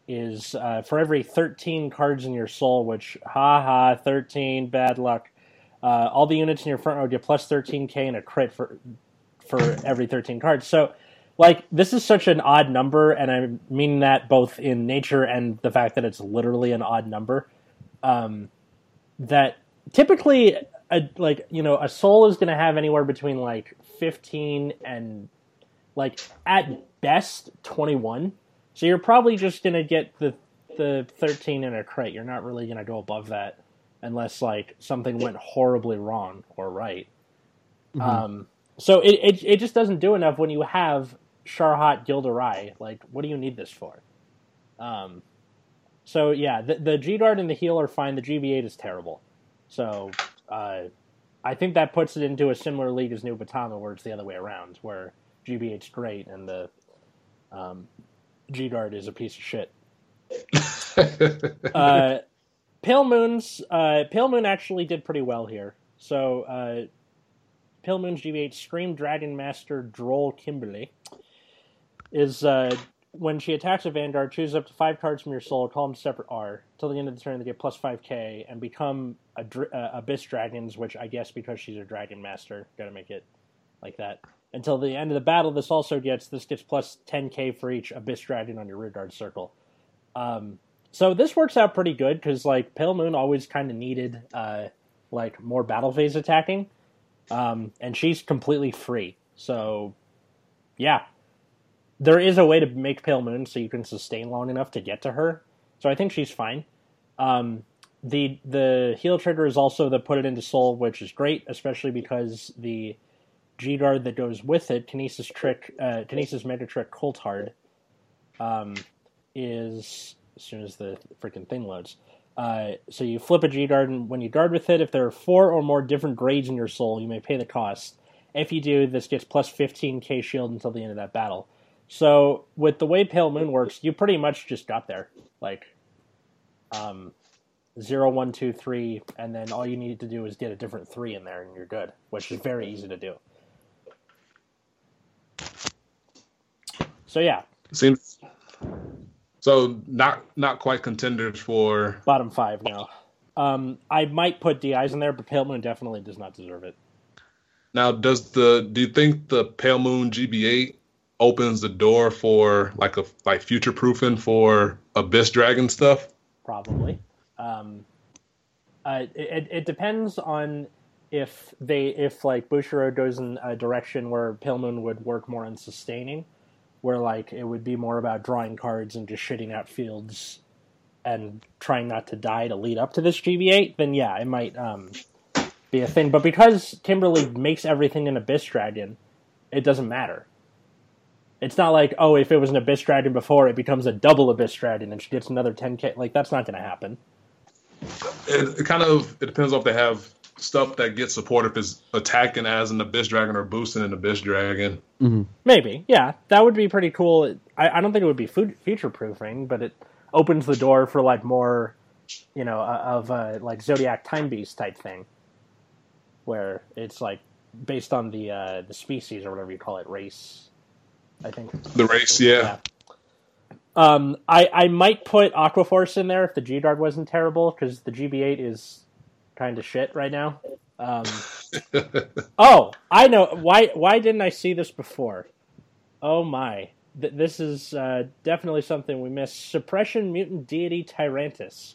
is uh, for every 13 cards in your soul, which ha ha 13 bad luck. Uh, all the units in your front row get plus 13k and a crit for for every 13 cards. So, like, this is such an odd number, and I mean that both in nature and the fact that it's literally an odd number. Um, that typically, a, like, you know, a soul is going to have anywhere between like 15 and like at best 21. So you're probably just going to get the the 13 in a crate. You're not really going to go above that unless like something went horribly wrong or right. Um, so it, it it just doesn't do enough when you have Sharhat Gilderai. Like, what do you need this for? Um, so yeah, the the G Guard and the heal are fine. The GB8 is terrible. So uh, I think that puts it into a similar league as Nubatama, where it's the other way around, where GB8's great and the um, G Guard is a piece of shit. uh, Pale Moon's uh, Pale Moon actually did pretty well here. So uh, Pale Moon's GB8 Scream Dragon Master Droll Kimberly is uh, when she attacks a Vanguard, choose up to five cards from your soul, call them separate R. Till the end of the turn, they get plus 5k and become a, uh, Abyss Dragons, which I guess because she's a Dragon Master, gotta make it like that. Until the end of the battle, this also gets this gets plus 10k for each Abyss Dragon on your rear guard circle. Um, so this works out pretty good because like Pale Moon always kind of needed uh, like more battle phase attacking, um, and she's completely free. So yeah, there is a way to make Pale Moon so you can sustain long enough to get to her. So I think she's fine. Um, the the heal trigger is also the put it into soul, which is great, especially because the G guard that goes with it, Kinesis trick, uh, Kinesis Mega Trick Cold Hard, um, is as soon as the freaking thing loads. Uh, so you flip a G guard, and when you guard with it, if there are four or more different grades in your soul, you may pay the cost. If you do, this gets plus 15k shield until the end of that battle. So with the way Pale Moon works, you pretty much just got there, like, um, zero, one, two, three, and then all you need to do is get a different three in there, and you're good, which is very easy to do. So yeah, Seems so not not quite contenders for bottom five now. Um, I might put DIs in there, but Pale Moon definitely does not deserve it. now. Does the do you think the Pale Moon GB8 opens the door for like a like future proofing for Abyss Dragon stuff? probably. Um, uh, it, it depends on if they if like Bushiro goes in a direction where Pale Moon would work more on sustaining, where like it would be more about drawing cards and just shitting out fields and trying not to die to lead up to this GB8, then yeah, it might um, be a thing. But because Kimberly makes everything an Abyss Dragon, it doesn't matter. It's not like, oh, if it was an Abyss Dragon before, it becomes a double Abyss Dragon and she gets another 10k. Like, that's not going to happen. It, it kind of it depends on if they have stuff that gets support if it's attacking as an Abyss Dragon or boosting an Abyss Dragon. Maybe, yeah, that would be pretty cool. I, I don't think it would be future proofing, but it opens the door for like more, you know, uh, of uh, like Zodiac Time Beast type thing, where it's like based on the uh, the species or whatever you call it, race. I think The race, yeah. Um, I I might put Aquaforce in there if the G Guard wasn't terrible because the GB8 is kind of shit right now. Um, oh, I know why. Why didn't I see this before? Oh my! Th- this is uh, definitely something we missed. Suppression Mutant Deity Tyrantus.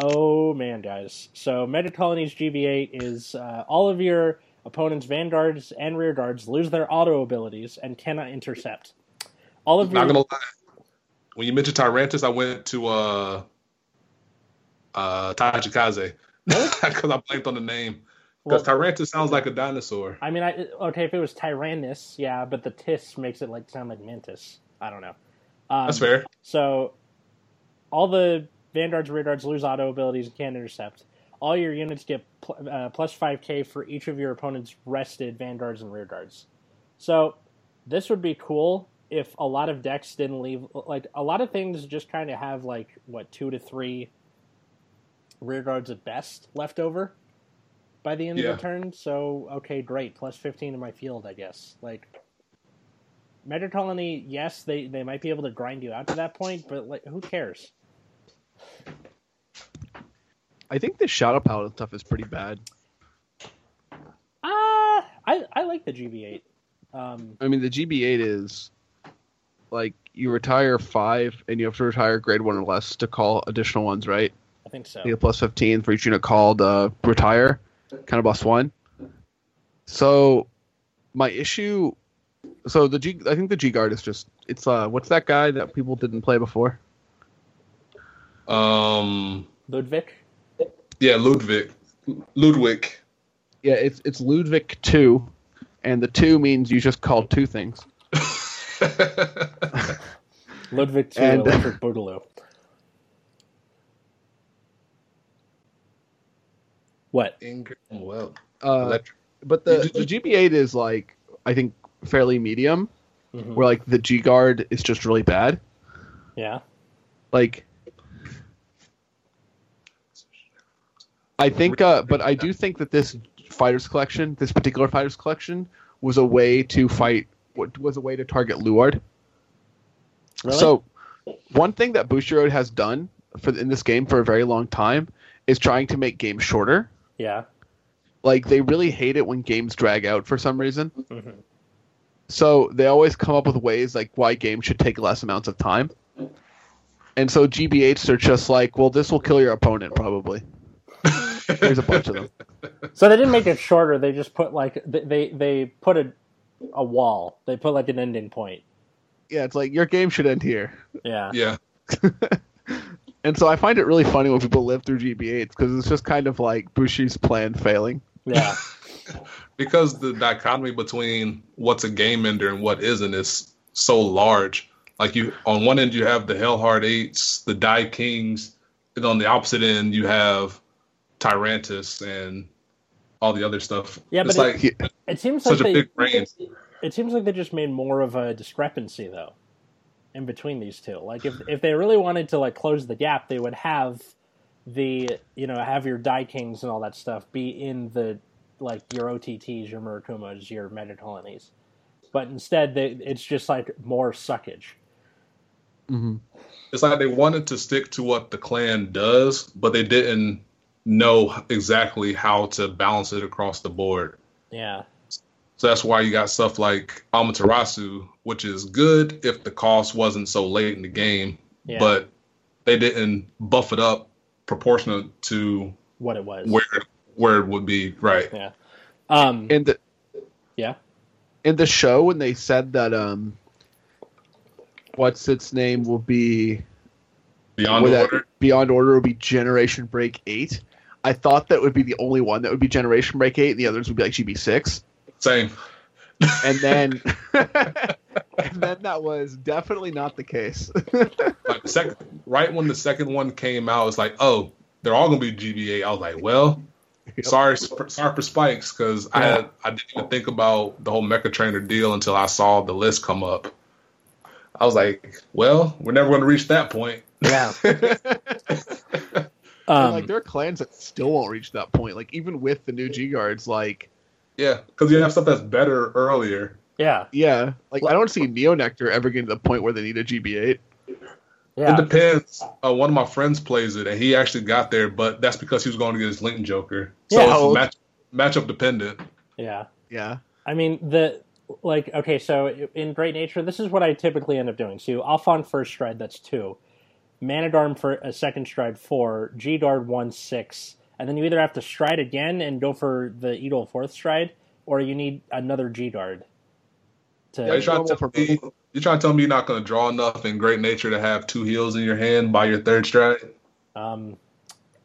Oh man, guys! So Megacolony's GB8 is uh, all of your opponent's vanguards and rear guards lose their auto abilities and cannot intercept. All of Not your gonna lie. When you mentioned Tyrantus, I went to uh uh Tachikaze. Because I blanked on the name. Well- Because Tyrantus sounds like a dinosaur. I mean, I okay if it was Tyrannus, yeah, but the tis makes it like sound like Mantis. I don't know. Um, That's fair. So, all the vanguards, rear guards lose auto abilities and can't intercept. All your units get pl- uh, plus five k for each of your opponent's rested vanguards and rear guards. So, this would be cool if a lot of decks didn't leave. Like a lot of things just kind of have like what two to three rear guards at best left over by the end Yeah. of the turn. So okay, great, plus fifteen in my field, I guess. Like Megacolony, yes, they they might be able to grind you out to that point, but like, who cares? I think the Shadow Paladin stuff is pretty bad. Ah, I I like the GB8. Um, I mean, the GB8 is like you retire five, and you have to retire grade one or less to call additional ones, right? I think so. You get plus fifteen for each unit called uh, retire, kind of boss plus one. So, my issue, so the G, I think the G guard is just it's uh, what's that guy that people didn't play before? Um Ludwig. Yeah, Ludwig. Ludwig. Yeah, it's it's Ludwig two, and the two means you just call two things. Ludwig two And- Electric Boogaloo. What? Ingram well. Uh, but the the GB8 is like I think fairly medium, Mhm. where like the G guard is just really bad. Yeah. Like, I think, uh, but I do think that this fighters collection, this particular fighters collection, was a way to fight. Was a way to target Luard. Really? So, one thing that Bushiroad has done for in this game for a very long time is trying to make games shorter. yeah. Like they really hate it when games drag out for some reason. hmm So they always come up with ways like why games should take less amounts of time. And so GB8s are just like, well, this will kill your opponent probably. There's a bunch of them. So they didn't make it shorter. They just put like they they, they put a a wall. They put like an ending point. Yeah, it's like your game should end here. Yeah. Yeah. And so I find it really funny when people live through GB8s because it's just kind of like Bushi's plan failing. Yeah. because the dichotomy between what's a game ender and what isn't is so large. Like you, on one end you have the Hellheart Eights, the Daikings, and on the opposite end you have Tyrantus and all the other stuff. Yeah, it's but like It seems such like a they, big range. it seems like they just made more of a discrepancy though in between these two. Like if if they really wanted to like close the gap, they would have the you know have your Daikings and all that stuff be in the like your OTTs, your Murakumas, your Megacolonies. But instead, they, it's just like more suckage. Mm-hmm. It's like they wanted to stick to what the clan does, but they didn't know exactly how to balance it across the board. Yeah, So that's why you got stuff like Amaterasu, which is good if the cost wasn't so late in the game, yeah. but they didn't buff it up proportionate to what it was. where where it would be. Right. Yeah. Um. In the Yeah. in the show when they said that um, what's its name will be Beyond order. Beyond Order will be Generation Break Eight. I thought that would be the only one that would be Generation Break Eight, and the others would be like GB Six. Same. And then, and then that was definitely not the case. Like the second, right when the second one came out, it's like, oh, they're all gonna be GB8. I was like, well, sorry, sorry for spikes, because I had, I didn't even think about the whole Mecha Trainer deal until I saw the list come up. I was like, well, we're never going to reach that point. Yeah. Um, like there are clans that still won't reach that point. Like even with the new G guards, like Yeah, because you have stuff that's better earlier. yeah. yeah, like I don't see Neo Nectar ever getting to the point where they need a GB8. Yeah. It depends. Uh, one of my friends plays it, and he actually got there, but that's because he was going to get his Link Joker. So Yeah. it's match, matchup dependent. Yeah. Yeah, I mean the like okay, so in Great Nature, this is what I typically end up doing. So Alphon first stride, that's two. Manadarm for a second stride, four. G Dard one six, and then you either have to stride again and go for the Edel fourth stride, or you need another G Dard. To Are you trying, to tell me, you trying to tell me you're not going to draw enough in Great Nature to have two heals in your hand by your third stride? Um,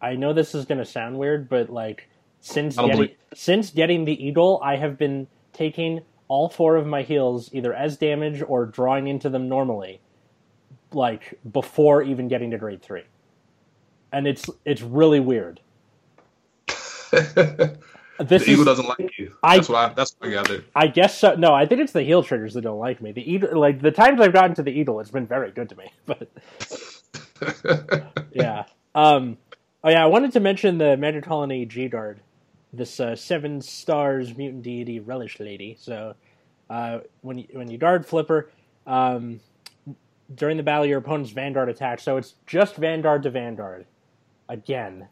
I know this is going to sound weird, but like since getting believe- since getting the Edel, I have been taking all four of my heals either as damage or drawing into them normally, like before even getting to grade three, and it's it's really weird. the This eagle is, doesn't like you. I- That's what I. That's what I gathered. I guess so. No, I think it's the heel triggers that don't like me. The Edel, like the times I've gotten to the eagle, it's been very good to me, but. yeah. Um, oh yeah, I wanted to mention the Megacolony G Guard, this uh, seven stars mutant deity relish lady. So, uh, when you when you guard Flipper, um, during the battle, your opponent's Vanguard attacks. So it's just Vanguard to Vanguard, again.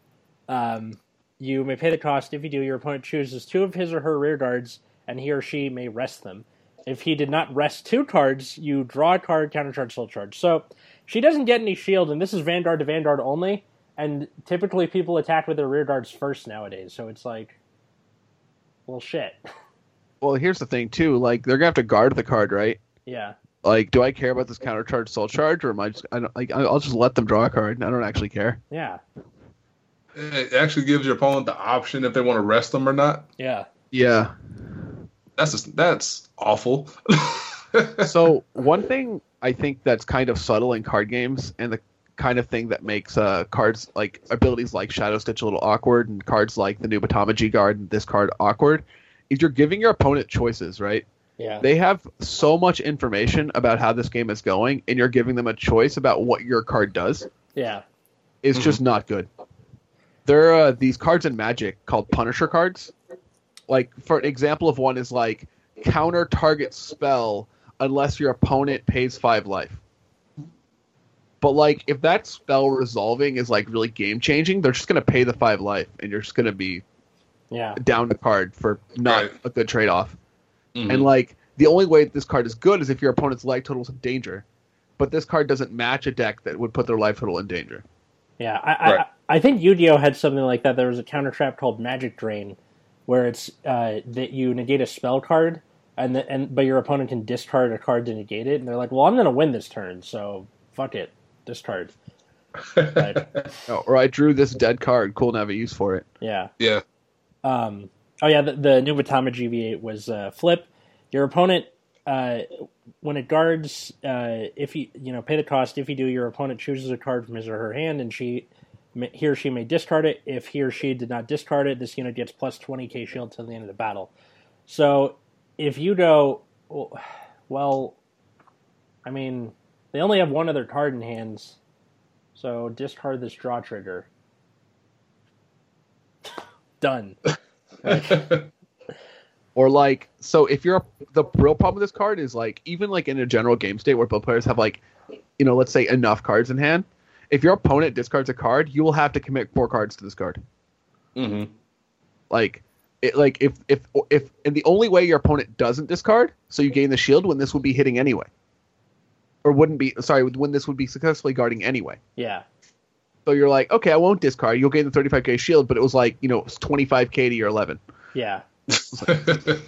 Um, you may pay the cost. If you do, your opponent chooses two of his or her rear guards, and he or she may rest them. If he did not rest two cards, you draw a card, countercharge, soul charge. So she doesn't get any shield, and this is Vanguard to Vanguard only. And typically, people attack with their rear guards first nowadays. So it's like, well, shit. well here's the thing too. Like they're gonna have to guard the card, right? yeah, Like, do I care about this counter charge soul charge, or am I just? I don't, like, I'll just let them draw a card. I don't actually care. yeah, It actually gives your opponent the option if they want to rest them or not. yeah, Yeah. That's just, that's awful. so one thing I think that's kind of subtle in card games, and the kind of thing that makes uh, cards like abilities like Shadow Stitch a little awkward, and cards like the Nubatama G Guard and this card awkward, is you're giving your opponent choices, right? Yeah, They have so much information about how this game is going, and you're giving them a choice about what your card does. yeah, It's just not good. There are uh, these cards in Magic called Punisher cards, like for an example of one is like counter target spell unless your opponent pays five life. But like if that spell resolving is like really game changing, they're just gonna pay the five life and you're just gonna be Yeah. down the card for not Right. a good trade off. Mhm. And like the only way this card is good is if your opponent's life total is in danger. But this card doesn't match a deck that would put their life total in danger. Yeah, I, Right. I, I think Yu-Gi-Oh had something like that. There was a counter trap called Magic Drain, where it's uh, that you negate a spell card, and the, and but your opponent can discard a card to negate it, and they're like, "Well, I'm going to win this turn, so fuck it, discard." Right. Oh, or I drew this dead card. Cool, now have a use for it. Yeah. yeah. Um, oh yeah, the, the new Batama GB8 was uh, flip. Your opponent, uh, when it guards, uh, if you you know pay the cost. If you do, your opponent chooses a card from his or her hand, and she he or she may discard it. If he or she did not discard it, this unit gets plus twenty k shield till the end of the battle. So if you go, well, I mean, they only have one other card in hands, so discard this draw trigger. Done. Or like, so if you're the real problem with this card is like even like in a general game state where both players have like, you know, let's say enough cards in hand. If your opponent discards a card, you will have to commit four cards to this card. hmm Like, it like if if if and the only way your opponent doesn't discard, so you gain the shield when this would be hitting anyway, or wouldn't be sorry when this would be successfully guarding anyway. Yeah. So you're like, okay, I won't discard. You'll gain the 35k shield, but it was like you know 25k to your 11. Yeah.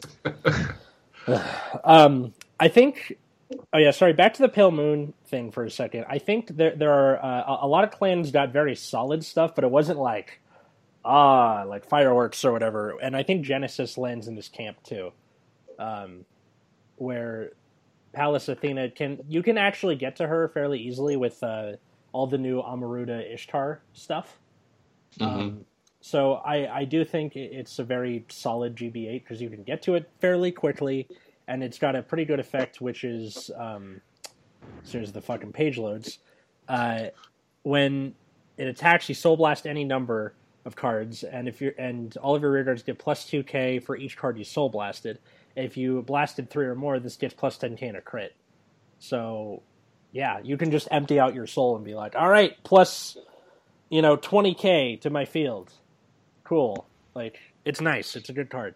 Um, I think. Oh yeah, sorry. Back to the Pale Moon thing for a second. I think there there are uh, a- a lot of clans got very solid stuff, but it wasn't like ah like fireworks or whatever. And I think Genesis lands in this camp too, um, where Pallas Athena can you can actually get to her fairly easily with uh, all the new Amaruta Ishtar stuff. Um, so I, I do think it's a very solid GB8 because you can get to it fairly quickly, and it's got a pretty good effect, which is um, as soon as the fucking page loads, uh, when it attacks, you soul blast any number of cards, and if you're and all of your rear guards get plus two K for each card you soul blasted. If you blasted three or more, this gets plus ten K in a crit. So, yeah, you can just empty out your soul and be like, all right, plus you know, 20k to my field. Cool. Like it's nice. It's a good card.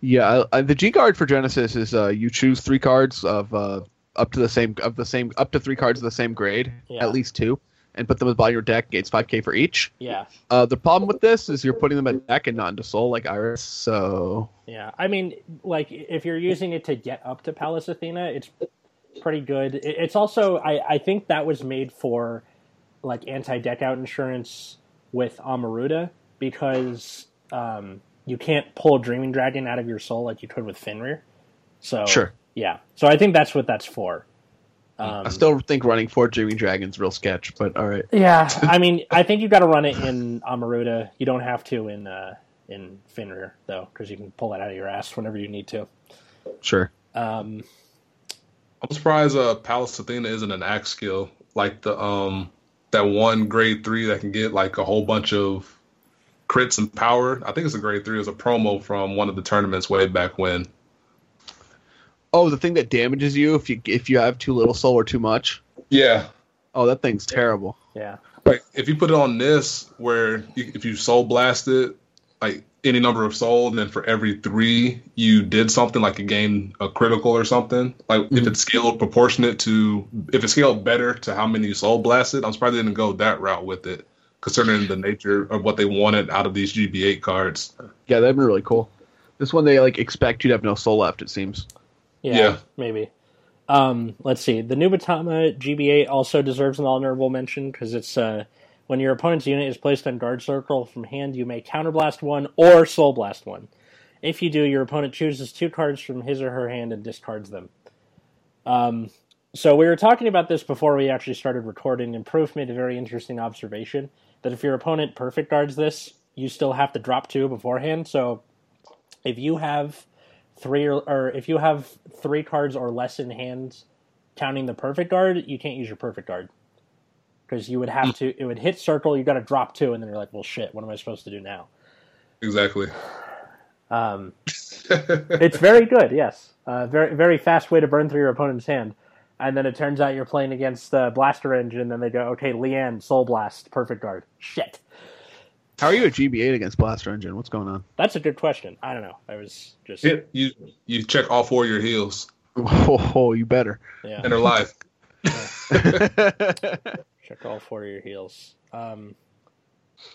Yeah, the G card for Genesis is uh, you choose three cards of uh, up to the same of the same up to three cards of the same grade, Yeah. at least two, and put them by your deck. Gates 5k for each. Yeah. Uh, the problem with this is you're putting them at deck and not into soul like Iris. So Yeah. I mean, like if you're using it to get up to Pallas Athena, it's pretty good. It- It's also I I think that was made for like anti-deck out insurance with Amaruta because um you can't pull Dreaming Dragon out of your soul like you could with Fenrir. So sure, yeah. So I think that's what that's for. Um, I still think running four Dreaming Dragons real sketch, but all right. Yeah, I mean, I think you've got to run it in Amaruta. You don't have to in uh, in Fenrir though, because you can pull that out of your ass whenever you need to. Sure. Um, I'm surprised uh, Pallas Athena isn't an axe skill like the um that one grade three that can get like a whole bunch of crits and power. I think it's a grade three. It was a promo from one of the tournaments way back when. Oh, the thing that damages you if you if you have too little soul or too much. Yeah, Oh, that thing's terrible. yeah, like if you put it on this, where you, if you soul blast it, like any number of soul, and then for every three you did something like you gained a critical or something. Like if Mhm. it's scaled proportionate to, if it's scaled better to how many you soul blasted, I'm surprised they didn't go that route with it, considering the nature of what they wanted out of these GB8 cards. Yeah, that'd be really cool. This one they like expect you to have no soul left. It seems. yeah, Yeah. maybe. Um, let's see. The Nubatama GB8 also deserves an honorable mention because it's uh, when your opponent's unit is placed on guard circle from hand, you may counterblast one or soul blast one. If you do, your opponent chooses two cards from his or her hand and discards them. Um, so we were talking about this before we actually started recording, and Proof made a very interesting observation that if your opponent perfect guards this, you still have to drop two beforehand. So if you have three or, or if you have three cards or less in hand, counting the perfect guard, you can't use your perfect guard because you would have to. It would hit circle. You got to drop two, and then you're like, well, shit. What am I supposed to do now? Exactly. Um, it's very good, yes. Uh, very very fast way to burn through your opponent's hand. And then it turns out you're playing against uh, Blaster Engine, and then they go, okay, Leanne, Soul Blast, perfect guard. Shit. How are you at GB8 against Blaster Engine? What's going on? That's a good question. I don't know. I was just It- you you check all four of your heels Oh, you better. yeah. in their life. Check all four of your heels. Um,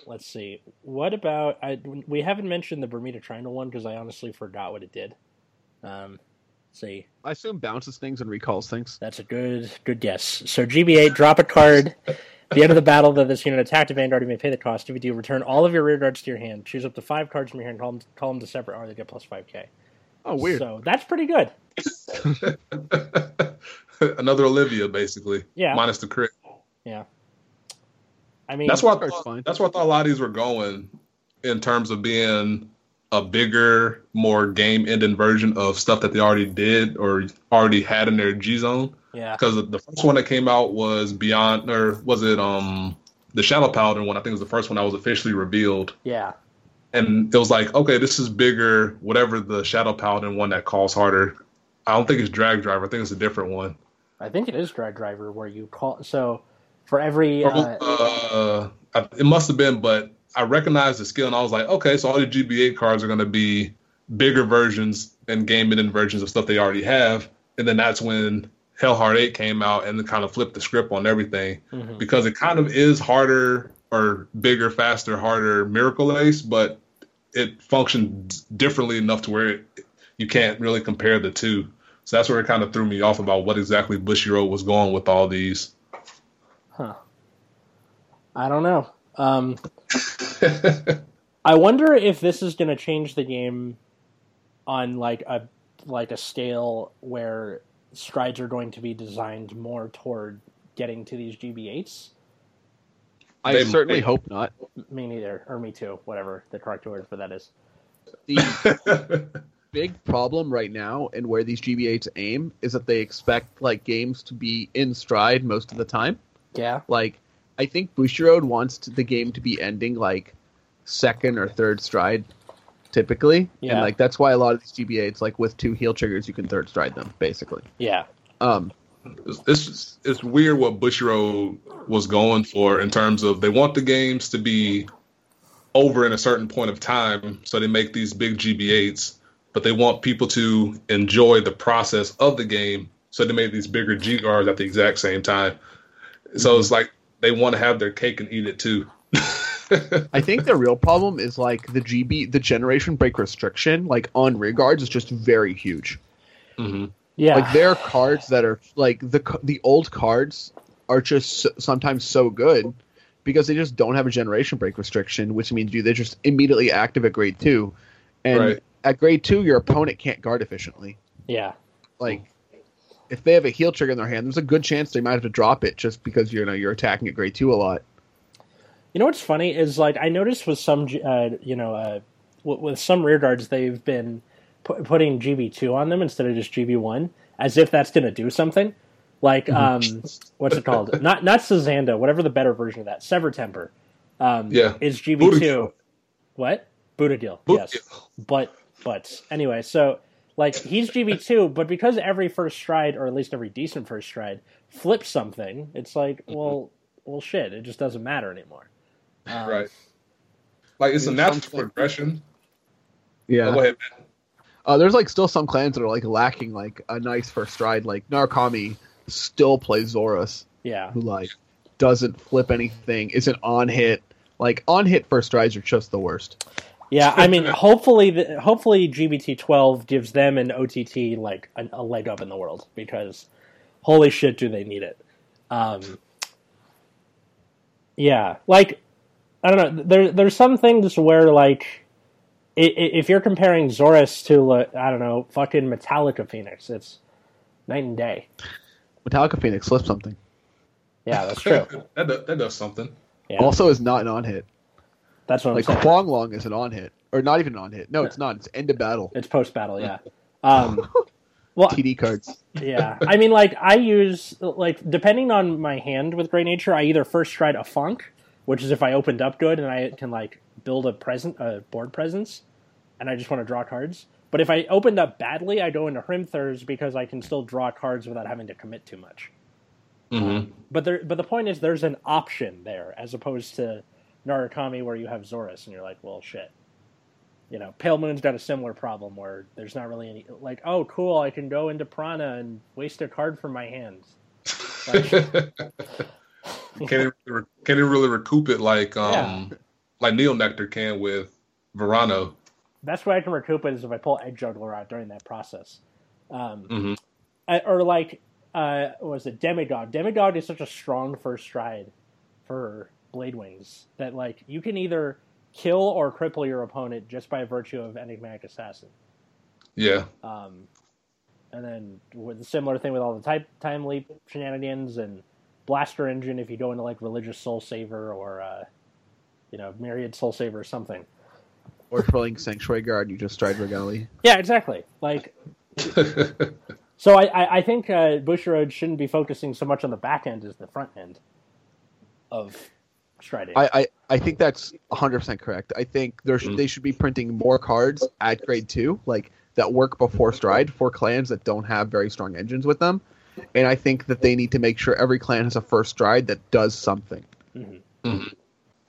let's see. What about I? We haven't mentioned the Bermuda Triangle one because I honestly forgot what it did. Um, let's see. I assume bounces things and recalls things. That's a good good guess. So GB8, drop a card. At the end of the battle that this unit attacked a Vanguard, you may pay the cost. If you do, return all of your rear guards to your hand. Choose up to five cards from your hand. Call them, call them to separate R. They get plus five K. Oh, weird. So that's pretty good. Another Olivia, basically. Yeah. Minus the crit. Yeah. I mean, That's why I That's thought, fine. that's why I thought a lot of these were going in terms of being a bigger, more game ending version of stuff that they already did or already had in their G zone. yeah, Because the first one that came out was Beyond, or was it um the Shadow Paladin one? I think it was the first one that was officially revealed. yeah, And it was like, okay, this is bigger, whatever the Shadow Paladin one that calls harder. I don't think it's Drag Driver. I think it's a different one. I think it is Drag Driver where you call. So for every uh, uh, it must have been, but I recognized the skill and I was like, okay, so all the GB8 cards are going to be bigger versions and game ending versions of stuff they already have. And then that's when Hellheart 8 came out and kind of flipped the script on everything mhm. because it kind of is harder or bigger, faster, harder Miracle Ace, but it functions differently enough to where it, you can't really compare the two. So that's where it kind of threw me off about what exactly Bushiroad was going with all these. Huh. I don't know. Um, I wonder if this is going to change the game on like a like a scale where strides are going to be designed more toward getting to these GB8s. I They- certainly they- hope not. Me neither, or me too, whatever the correct word for that is. The big problem right now and where these GB8s aim is that they expect like games to be in stride most of the time. Yeah, Like I think Bushiroad wants to, the game to be ending like second or third stride typically. Yeah. And like that's why a lot of these GB8s like with two heel triggers you can third stride them basically. yeah, Um it's, it's it's weird what Bushiroad was going for in terms of they want the games to be over in a certain point of time, so they make these big GB8s, but they want people to enjoy the process of the game, so they made these bigger G guards at the exact same time. So it's like they want to have their cake and eat it too. I think the real problem is like the GB the generation break restriction like on rear guards is just very huge. hmm yeah. Like there are cards that are like the the old cards are just so, sometimes so good because they just don't have a generation break restriction, which means you they just immediately active at grade two, and Right. at grade two your opponent can't guard efficiently. yeah, Like if they have a heal trigger in their hand, there's a good chance they might have to drop it just because you know you're attacking at grade two a lot. You know what's funny is like I noticed with some, uh, you know, uh, with, with some rear guards they've been pu- putting GB two on them instead of just GB one, as if that's going to do something. Like, um, what's it called? Not not Sazanda, whatever the better version of that. Sever Temper, um, Yeah. is GB two? What Buddha Gil? Buddha Yes, but but anyway, so like he's GB two, but because every first stride, or at least every decent first stride, flips something, it's like, well, well, shit, it just doesn't matter anymore. Um, Right. Like it's a natural something- progression. Yeah. Oh, go ahead, man. Uh, there's like still some clans that are like lacking like a nice first stride. Like Narukami still plays Zorus, Yeah. who like doesn't flip anything, isn't on hit. Like on hit first strides are just the worst. Yeah, I mean, hopefully, the, hopefully GBT twelve gives them an OTT like a, a leg up in the world because holy shit, do they need it? Um, yeah, like I don't know. There, there's some things where like i- i- if you're comparing Zorus to I don't know, fucking Metallica Phoenix, it's night and day. Metallica Phoenix flip something. Yeah, that's true. that, does, that does something. Yeah, Also is not an on hit. That's what Like I'm saying. Huang Long is an on hit. Or not even an on hit. No, it's not. It's end of battle. It's post battle, yeah. Um, well, TD cards. yeah i mean like i use like depending on my hand with great nature i either first stride a funk which is if i opened up good and i can like build a present a board presence and I just want to draw cards. But if I opened up badly, I go into Hrimthurs because I can still draw cards without having to commit too much. Mm-hmm. But there, but the point is, there's an option there as opposed to Narukami where you have Zorus and you're like, well, shit. You know, Pale Moon's got a similar problem where there's not really any like, oh, cool, I can go into Prana and waste a card from my hands. Like, even, re- can't even really recoup it like um like Neo Nectar can with Verano. best way I can recoup it is if I pull Egg Juggler out during that process. Um, Mhm. uh, or like, uh, was it Demigod? Demigod is such a strong first stride for Blade Wings that like you can either kill or cripple your opponent just by virtue of Enigmatic Assassin. Yeah. Um, and then with a similar thing with all the type time leap shenanigans and blaster engine if you go into like religious soul saver or uh, you know myriad soul saver or something. Or filling Sanctuary Guard, you just stride Regali. Yeah, exactly. Like so, I I, I think uh, Bushiroad shouldn't be focusing so much on the back end as the front end of striding. I, I, I think that's 100% correct. I think there sh- Mm. they should be printing more cards at grade 2, like that work before Stride for clans that don't have very strong engines with them. And I think that they need to make sure every clan has a first Stride that does something. Mhm. Mhm.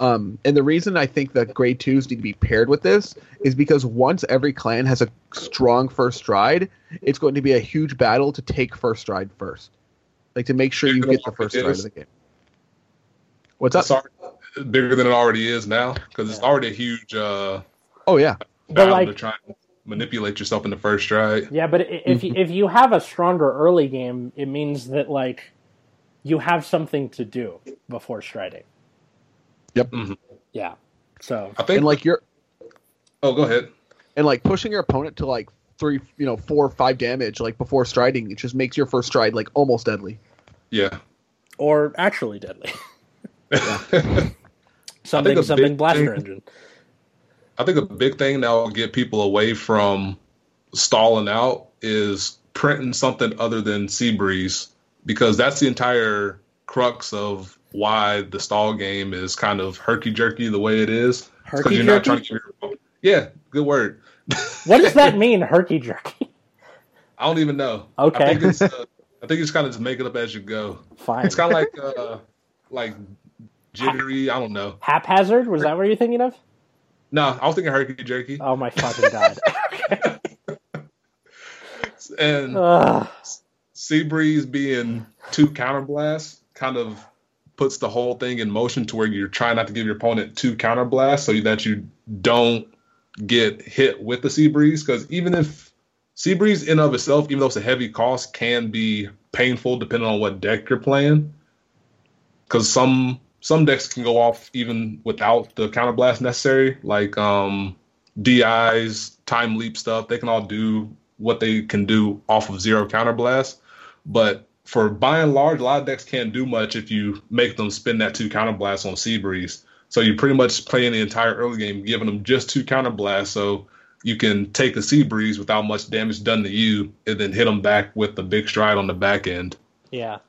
Um, and the reason I think that grade twos need to be paired with this is because once every clan has a strong first stride, it's going to be a huge battle to take first stride first, like to make sure you get the first stride is. of the game. What's up? It's bigger than it already is now because it's already a huge uh, Oh yeah, But, like- to try and manipulate yourself in the first stride. Yeah, but i- if you, if you have a stronger early game, it means that like you have something to do before striding. Yep. Mhm. Yeah. So I think. and like you're oh, go ahead. and like pushing your opponent to like three, you know, four or five damage like before striding, it just makes your first stride like almost deadly. Yeah. or actually deadly. I Something something blaster thing- engine. I think a big thing that will get people away from stalling out is printing something other than Seabreeze because that's the entire crux of why the stall game is kind of herky jerky the way it is. Because you're not trying to your yeah, good word. What does that mean, herky jerky? I don't even know. Okay. I think it's uh, I think it's kind of just make it up as you go. Fine. It's kind of like uh like jittery. I don't know. Haphazard? Was that what you're thinking of? No, I was thinking herky jerky. Oh my fucking god. And Ugh. Seabreeze being two counterblasts kind of puts the whole thing in motion to where you're trying not to give your opponent two counterblasts so that you don't get hit with the Seabreeze. Because even if Seabreeze in of itself, even though it's a heavy cost, can be painful depending on what deck you're playing. Because some some decks can go off even without the counterblast necessary, like um, DIs, time leap stuff. They can all do what they can do off of zero counterblast. But for by and large, a lot of decks can't do much if you make them spend that two counterblast on Seabreeze. So you're pretty much playing the entire early game, giving them just two counterblasts, so you can take a Seabreeze without much damage done to you, and then hit them back with the big stride on the back end. Yeah.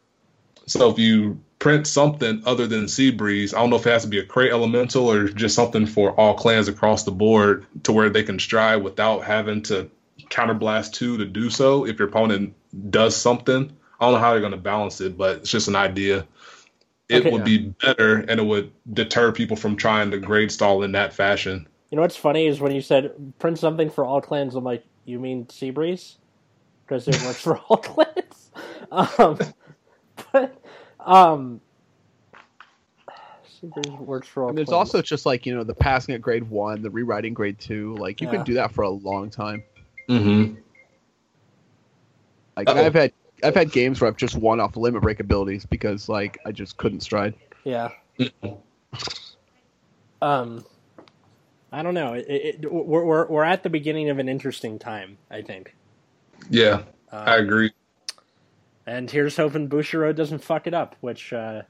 So if you print something other than Sea Breeze. I don't know if it has to be a Cray Elemental or just something for all clans across the board to where they can strive without having to counterblast two to do so if your opponent does something. I don't know how they're going to balance it, but it's just an idea. It Okay. would be better and it would deter people from trying to grade stall in that fashion. You know what's funny is when you said print something for all clans, I'm like, you mean Seabreeze? Because it works for all clans. Um, but um, works for all. And there's clans. also just like, you know, the passing at grade one, the rewriting grade two. Like you Yeah. can do that for a long time. Mm-hmm. Like Uh-oh. I've had I've had games where I've just won off limit break abilities because like I just couldn't stride. yeah. Um, I don't know. It, it, we're, we're we're at the beginning of an interesting time. I think. Yeah, Um, I agree. And here's hoping Bushiroad doesn't fuck it up, which uh,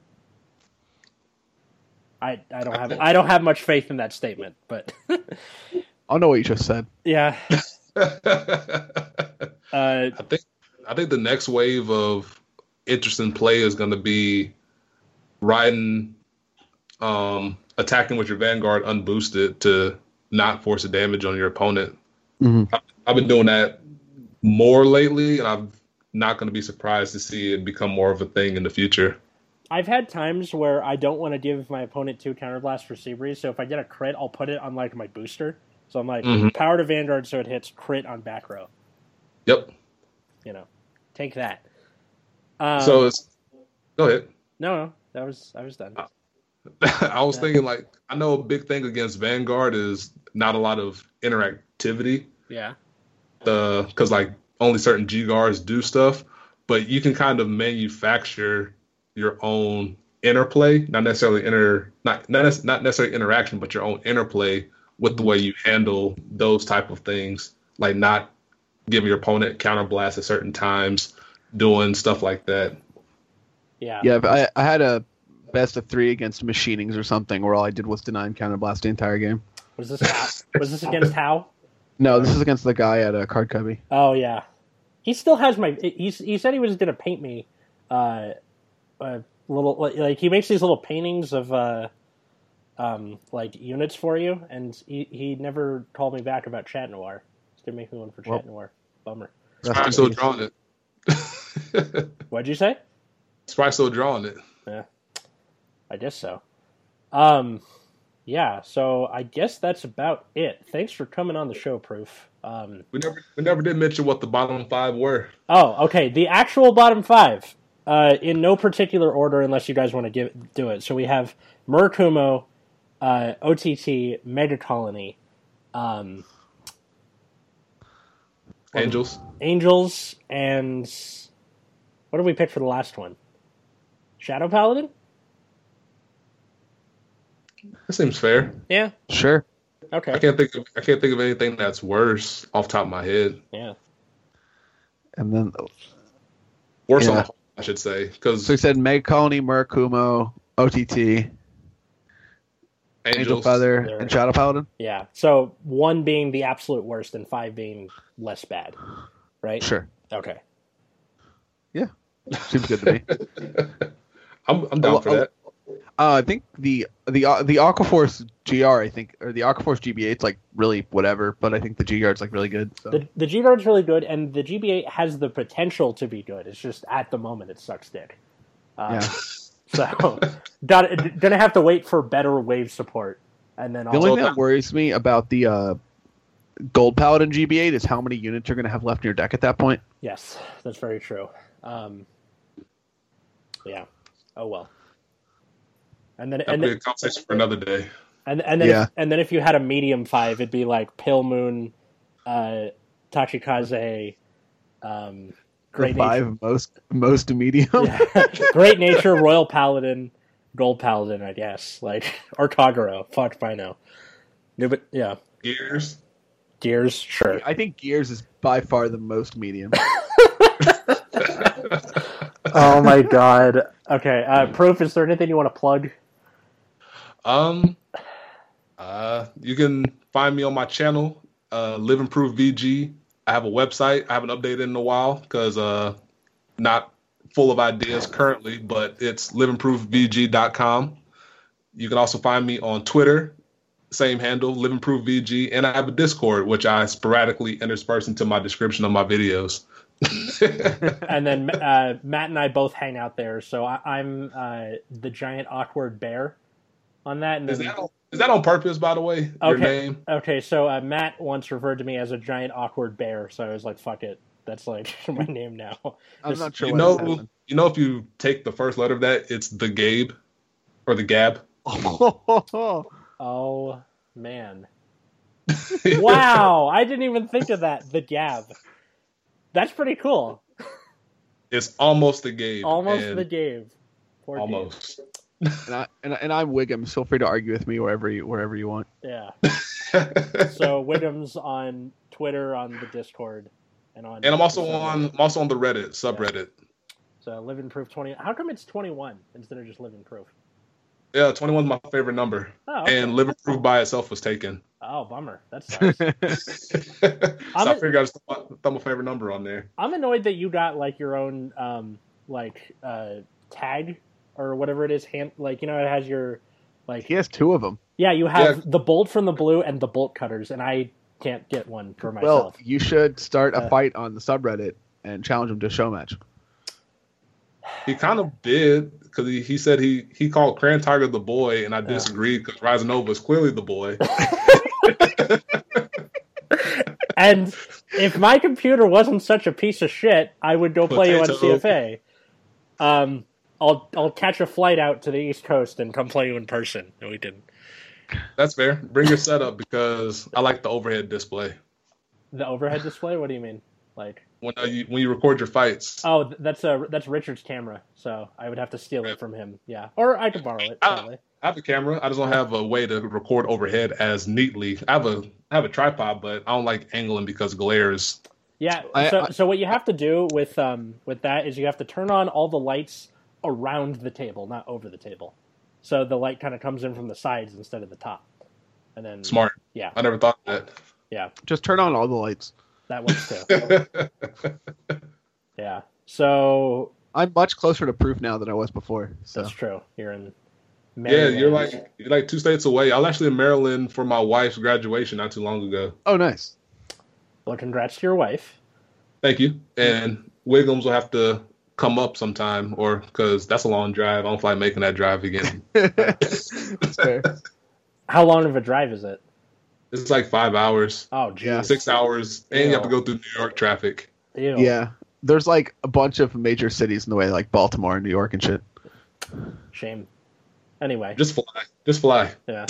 I I don't have I don't have much faith in that statement, but I know what you just said. yeah. Uh, I think I think the next wave of interesting play is going to be riding, um, attacking with your vanguard unboosted to not force a damage on your opponent. Mhm. I've been doing that more lately, and I'm not going to be surprised to see it become more of a thing in the future. I've had times where I don't want to give my opponent two counterblast for Seabreeze, so if I get a crit, I'll put it on like my booster. So I'm like Mhm. power to Vanguard, so it hits crit on back row. Yep. You know, take that. Um, so it's go ahead. no, no, that was I was done. I was Yeah. thinking like I know a big thing against Vanguard is not a lot of interactivity. Yeah, The because like only certain G guards do stuff, but you can kind of manufacture your own interplay, not necessarily inter, not not, not necessarily interaction, but your own interplay with the way you handle those type of things, like not giving your opponent counterblast at certain times, doing stuff like that. yeah, Yeah, I, I had a best of three against machinings or something where all I did was deny him counterblast the entire game. Was this was this against How? No, this is against the guy at uh, Card Cubby. Oh yeah, he still has my. He's he said he was gonna paint me, uh, a little like, like he makes these little paintings of uh, um, like units for you, and he he never called me back about Chat Noir. He's gonna make me one for Chat Well- Noir. Bummer. It's Rest probably in still peace. drawing it. What'd you say? it's probably still drawing it. Yeah, I guess so. Um, yeah. So I guess that's about it. Thanks for coming on the show, Proof. Um, We never we never did mention what the bottom five were. Oh, okay. The actual bottom five, uh, in no particular order, unless you guys want to give do it. So we have Murakumo, uh, OTT, Megacolony, um, Angels. Angels, and what did we pick for the last one? Shadow Paladin. That seems fair. Yeah. Sure. Okay. I Okay. can't think of I can't think of anything that's worse off the top of my head. Yeah. And then Worse on Yeah. the I should say, because so he said Megacolony, Murakumo, OTT, Angel Angels. Feather, There. and Shadow Paladin. Yeah. So one being the absolute worst, and five being less bad. Right. Sure. Okay. Yeah. Seems good to me. I'm I'm down I'll- for I'll- that. Uh, I think the the uh, the Aquaforce GR, I think, or the Aquaforce GB8, it's like really whatever, but I think the G Guard's like really good. So. The the G is really good, and the GB8 has the potential to be good. It's just at the moment it sucks dick. Uh, Yeah. So, got gonna have to wait for better wave support, and then The only thing that worries me about the uh, Gold Paladin GB8 is how many units you're going to have left in your deck at that point. yes, that's very true. Um, yeah. Oh well. And then That'll and be then, a conversation for another day. and, and then Yeah. if, and then if you had a medium five, it'd be like Pale Moon, uh, Tachikaze, um, The Great Nature, five most most medium. yeah. Great Nature, Royal Paladin, Gold Paladin, I guess, like or Kagero. Fuck if I know. No, but yeah, Gears. Gears, sure. I think Gears is by far the most medium. oh my god. Okay, uh, proof. Is there anything you want to plug? Um, uh, you can find me on my channel, uh, Living Proof VG. I have a website. I haven't updated in a while because uh, not full of ideas currently, but it's livingproofvg.com. You can also find me on Twitter, same handle, Living Proof VG, and I have a Discord which I sporadically intersperse into my description of my videos. And then uh, Matt and I both hang out there, so I, I'm uh, the giant awkward bear on that. And is then, that on, is that on purpose, by the way? Your Okay. name? okay, so uh, Matt once referred to me as a giant awkward bear, so I was like, "Fuck it, that's like my name now." I'm Just- not sure. You know, happened. you know, if you take the first letter of that, it's the Gabe or the Gab. Oh man. Wow, I didn't even think of that. The Gab. That's pretty cool. It's almost the Gabe. Almost the Gabe. Poor Gabe. Almost. and, I and, and I'm Wiggum. Feel free to argue with me wherever you wherever you want. Yeah. So Wiggum's on Twitter, on the Discord, and on. and I'm also the on. I'm also on the Reddit subreddit. So living Proof twenty. How come it's twenty one instead of just living Proof? Yeah, 21 is my favorite number, Oh, okay. and Living Proof by itself was taken. oh, bummer. That sucks. so I'm I a- figured I'd just throw throw my favorite number on there. I'm annoyed that you got like your own um like uh tag or whatever it is. Hand like you know it has your like he has two of them. yeah you have Yeah. the bolt from the blue and the bolt cutters and I can't get one for myself. Well, myself. you should start a Uh, fight on the subreddit and challenge him to a show match. He kind of did because he, he said he he called Cran Tiger the boy, and I disagreed because Rising Nova is clearly the boy. and if my computer wasn't such a piece of shit, I would go play you on CFA. Um, I'll I'll catch a flight out to the East Coast and come play you in person. No, we didn't. That's fair. Bring your setup because I like the overhead display. The overhead display. What do you mean? Like, When uh, you when you record your fights, oh, that's a that's Richard's camera, so I would have to steal it from him. Yeah, or I could borrow it. Probably. I have a camera. I just don't have a way to record overhead as neatly. I have a I have a tripod, but I don't like angling because glares. Yeah. I- so I- so what you have to do with um with that is you have to turn on all the lights around the table, not over the table. So the light kind of comes in from the sides instead of the top. And then Smart. Yeah. I never thought of Yeah, Just turn on all the lights. that works too. yeah. So I'm much closer to proof now than I was before. So that's true. You're in yeah, you're like you're like two states away. I was actually in Maryland for my wife's graduation not too long ago. oh, nice. Well, congrats to your wife. Thank you. And Wiggums will have to come up sometime, or because that's a long drive. I don't feel like making that drive again. How long of a drive is it? it's like five hours, Oh, geez. Yeah. six hours, and you have to go through New York traffic. Ew. Yeah, there's like a bunch of major cities in the way, like Baltimore and New York and shit. Shame. Anyway, Just fly, just fly. yeah.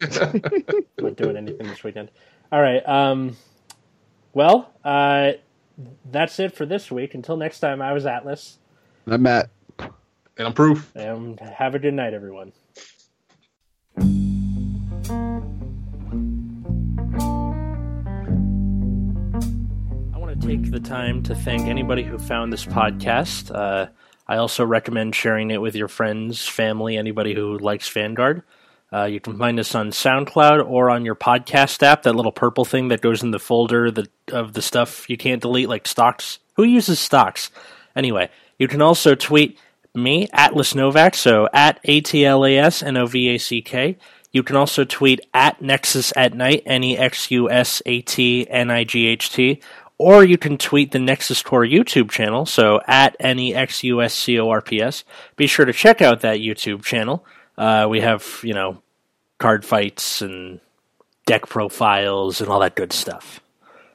I'm not doing anything this weekend. All right. Um, well, uh, that's it for this week. Until next time, I was Atlas, And I'm Matt. and I'm proof. and have a good night, everyone. I want to take the time to thank anybody who found this podcast. Uh, I also recommend sharing it with your friends, family, anybody who likes Vanguard. Uh, you can find us on SoundCloud or on your podcast app, that little purple thing that goes in the folder that, of the stuff you can't delete, like stocks. Who uses stocks? Anyway, you can also tweet me, Atlas Novack, so at A T L A S N O V A C K. You can also tweet at Nexus at Night, N E X U S A T N I G H T, or you can tweet the Nexus Corps YouTube channel, so at N E X U S C O R P S. Be sure to check out that YouTube channel. Uh, we have, you know, card fights and deck profiles and all that good stuff.